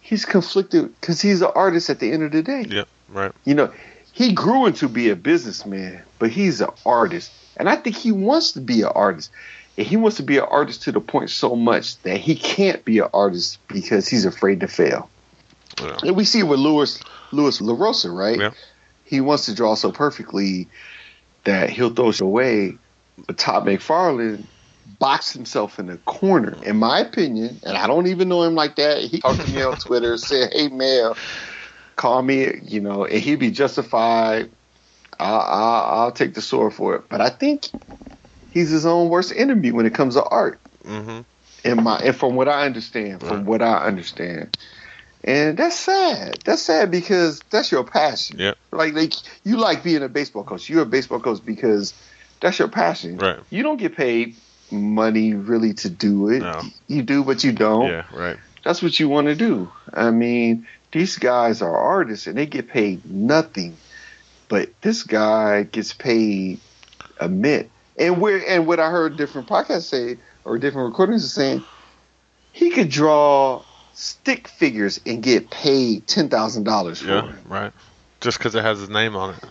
S4: he's conflicted because he's an artist at the end of the day.
S3: Yeah. Right.
S4: You know, he grew into be a businessman, but he's an artist. And I think he wants to be an artist. And he wants to be an artist to the point so much that he can't be an artist because he's afraid to fail.
S3: Yeah.
S4: And we see it with Lewis Lewis LaRosa, right?
S3: Yeah.
S4: He wants to draw so perfectly that he'll throw it away. But Todd McFarlane boxed himself in a corner, in my opinion, and I don't even know him like that. He talked to me on Twitter, said, "Hey, man, call me," you know, and he'd be justified. I'll, I'll, I'll take the sword for it. But I think he's his own worst enemy when it comes to art.
S3: Mm-hmm.
S4: In my, and from what I understand, from
S3: Right.
S4: what I understand, and that's sad. That's sad because that's your passion.
S3: Yep.
S4: Like, like you like being a baseball coach. You're a baseball coach because that's your passion.
S3: Right.
S4: You don't get paid money really to do it.
S3: No.
S4: You do, but you don't.
S3: Yeah. Right.
S4: That's what you want to do. I mean, these guys are artists and they get paid nothing, but this guy gets paid a mint. And where and what I heard different podcasts say or different recordings are saying, he could draw stick figures and get paid ten thousand dollars for
S3: Yeah.
S4: it.
S3: Right. Just because it has his name on it.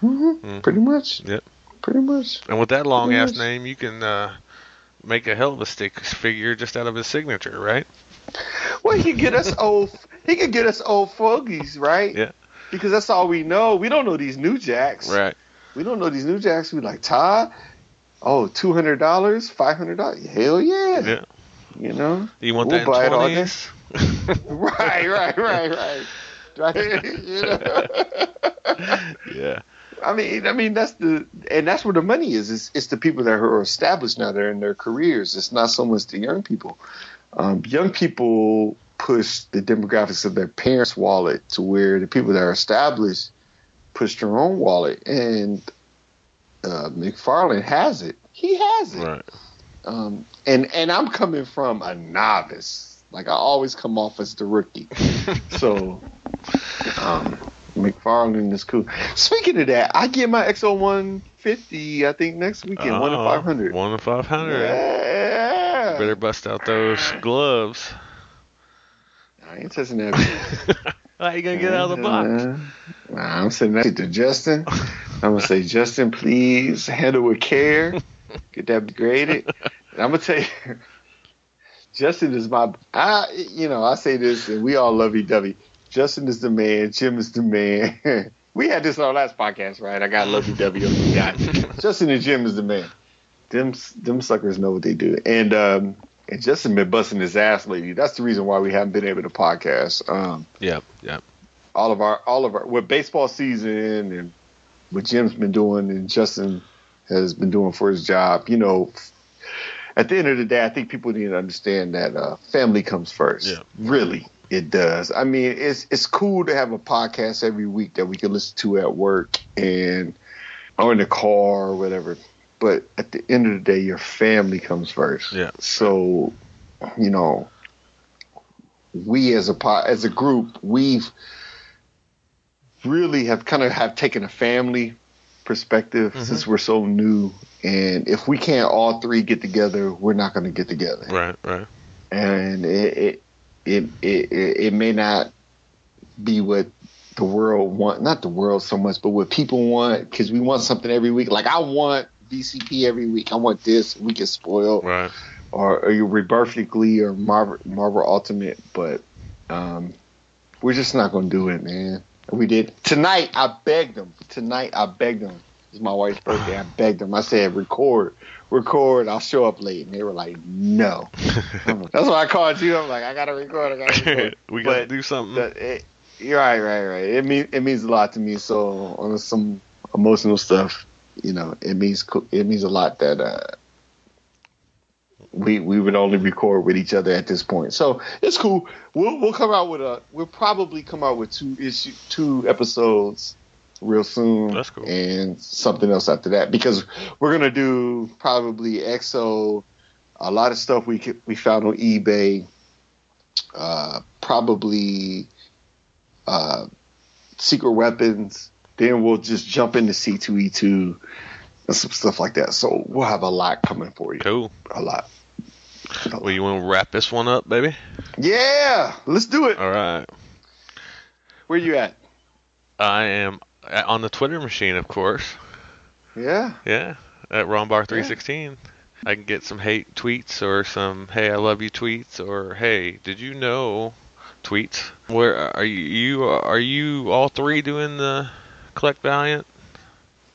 S4: hmm
S3: Mhm.
S4: Pretty much.
S3: Yep.
S4: Pretty much.
S3: And with that long ass
S4: Yes.
S3: name, you can uh, make a hell of a stick figure just out of his signature, right?
S4: Well, he could get us old. He could get us old fogies, right?
S3: Yeah.
S4: Because that's all we know. We don't know these new jacks.
S3: Right.
S4: We don't know these new jacks. We like Todd. Oh, two hundred dollars, five hundred dollars. Hell yeah.
S3: Yeah.
S4: You know.
S3: You want
S4: We'll
S3: that
S4: buy it all
S3: in 20s?
S4: right, right, right, right. Right. you know?
S3: yeah.
S4: I mean, I mean that's the and that's where the money is. It's, it's the people that are established now. They're in their careers. It's not so much the young people. Um, young people push the demographics of their parents' wallet to where the people that are established push their own wallet. And uh, McFarlane has it. He has it.
S3: Right.
S4: Um, and and I'm coming from a novice. Like I always come off as the rookie. so um, McFarlane is cool. Speaking of that, I get my XO 150. I think next weekend, one to
S3: Oh,
S4: five hundred.
S3: One to 500.
S4: Yeah.
S3: Better bust out those gloves.
S4: I ain't touching that.
S3: How are you going to get out of the box?
S4: Uh, I'm sending that to Justin. I'm gonna say, Justin, please handle with care. Get that graded. And I'm gonna tell you, Justin is my. I, you know, I say this, and we all love EW. Justin is the man. Jim is the man. we had this on our last podcast, right? I got Lovey W. We got Justin and Jim is the man. Them them suckers know what they do, and um, and Justin been busting his ass lately. That's the reason why we haven't been able to podcast. Um,
S3: Yep, yep.
S4: all of our all of our with baseball season and what Jim's been doing and Justin has been doing for his job. You know, at the end of the day, I think people need to understand that uh, family comes first.
S3: Yeah.
S4: Really, it does. I mean, it's it's cool to have a podcast every week that we can listen to at work and or in the car or whatever. But at the end of the day, your family comes first.
S3: Yeah.
S4: So, you know, we as a as a group, we've really have kind of have taken a family perspective
S3: Mm-hmm.
S4: since we're so new. And if we can't all three get together, we're not going to get together.
S3: Right, right.
S4: And it it, it it it it may not be what the world want, not the world so much, but what people want, because we want something every week. Like I want VCP every week. I want this. We get spoiled
S3: Right.
S4: or, or your Rebirth Glee or Marvel, Marvel Ultimate, but um, we're just not going to do it, man. We did tonight. I begged them. Tonight I begged them. It's my wife's birthday. I begged them. I said, "Record, record. I'll show up late." And they were like, "No." That's why I called you. I'm like, "I gotta record. I gotta record."
S3: we got to
S4: But
S3: do something.
S4: the- it, you're right, right, right. It means it means a lot to me. So on some emotional stuff, you know, it means it means a lot that uh, we we would only record with each other at this point. So it's cool. We'll we'll come out with a we'll probably come out with two issue two episodes real soon.
S3: That's cool.
S4: And something else after that because we're gonna do probably XO, a lot of stuff we could, we found on eBay. Uh, probably uh, secret weapons. Then we'll just jump into C2E2 and some stuff like that. So we'll have a lot coming for you.
S3: cool.
S4: A lot. A
S3: Well, you want to wrap this one up, baby?
S4: Yeah, let's do it.
S3: All right.
S4: Where you at?
S3: I am on the Twitter machine, of course.
S4: Yeah.
S3: Yeah, at ronbar316. I can get some hate tweets or some "Hey, I love you" tweets or "Hey, did you know?" tweets. Where are? You are you all three doing the collect valiant?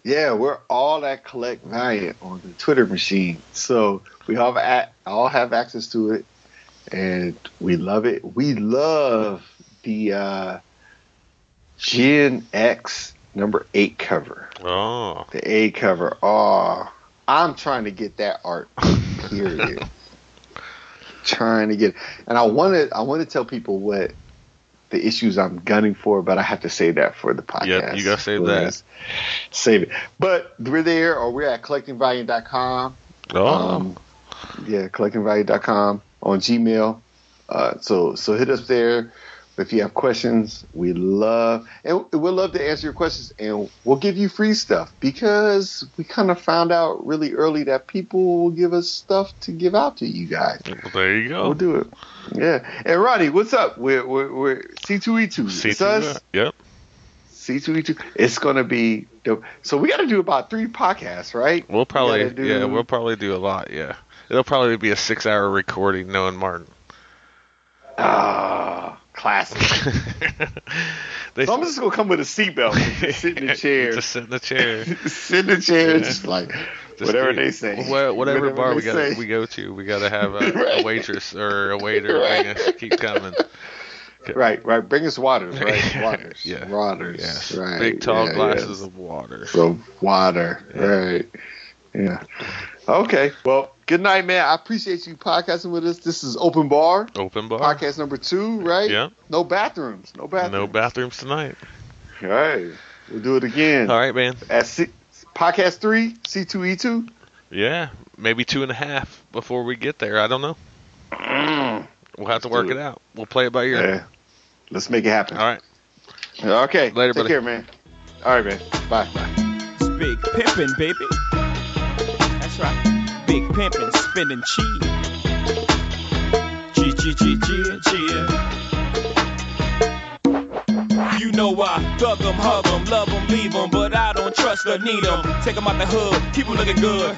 S4: Yeah, we're all at Collect Valiant on the Twitter machine. So we all have, all have access to it and we love it. We love the uh, Gen X number eight cover.
S3: Oh,
S4: The A cover. Oh, I'm trying to get that art. Period. trying to get, and I wanted I want to tell people what the issues I'm gunning for, but I have to say that for the podcast.
S3: Yeah, you gotta save that.
S4: Save it. But we're there, or we're at collectingvaliant.com.
S3: oh,
S4: Um, yeah, collectingvaliant.com on Gmail. Uh, so so hit us there. If you have questions, we love and we'll love to answer your questions, and we'll give you free stuff because we kind of found out really early that people will give us stuff to give out to you guys.
S3: well, there you go.
S4: We'll do it. Yeah. And Ronnie, what's up? We're we're, we're C2E2.
S3: See
S4: It's us.
S3: Yep.
S4: C2E2. It's gonna be dope. So we got to do about three podcasts, right?
S3: We'll probably
S4: gotta do-
S3: yeah we'll probably do a lot. Yeah, it'll probably be a six-hour recording, knowing Martin.
S4: Ah, classic.
S3: they
S4: So I'm just gonna come with a seatbelt, just sit in the chair,
S3: Just sit in the chair.
S4: sit in the chair, just like
S3: Just
S4: whatever
S3: do-
S4: they say,
S3: wha- Whatever, bar we got
S4: say.
S3: we go to, we got to have a, a waitress or a waiter
S4: Right.
S3: bring us, keep coming.
S4: Right, right. Bring us waters, right? Waters,
S3: Yeah.
S4: waters,
S3: Yes,
S4: right?
S3: big tall
S4: yeah,
S3: glasses
S4: yes.
S3: of water.
S4: So water, right? Yeah. Okay. Well, good night, man. I appreciate you podcasting with us. This is Open Bar
S3: Open bar.
S4: podcast number two, right?
S3: Yeah.
S4: No bathrooms. No bathrooms.
S3: No bathrooms tonight.
S4: All right. We'll do it again.
S3: All right, man.
S4: At C- podcast three, C two E two.
S3: Yeah, maybe two and a half before we get there. I don't know. Mm. We'll have to work it
S4: it.
S3: out. We'll play it by ear.
S4: Yeah. Let's make it happen.
S3: All right.
S4: Okay.
S3: Later,
S4: Take
S3: buddy.
S4: care, man. All right, man. Bye. Bye.
S2: It's big pimpin', baby. That's right. Big pimpin', spinning cheese. G G G G G. You know I thug 'em, hug 'em, love 'em, leave 'em, but I don't trust or need 'em. Take 'em out the hood, keep 'em looking good.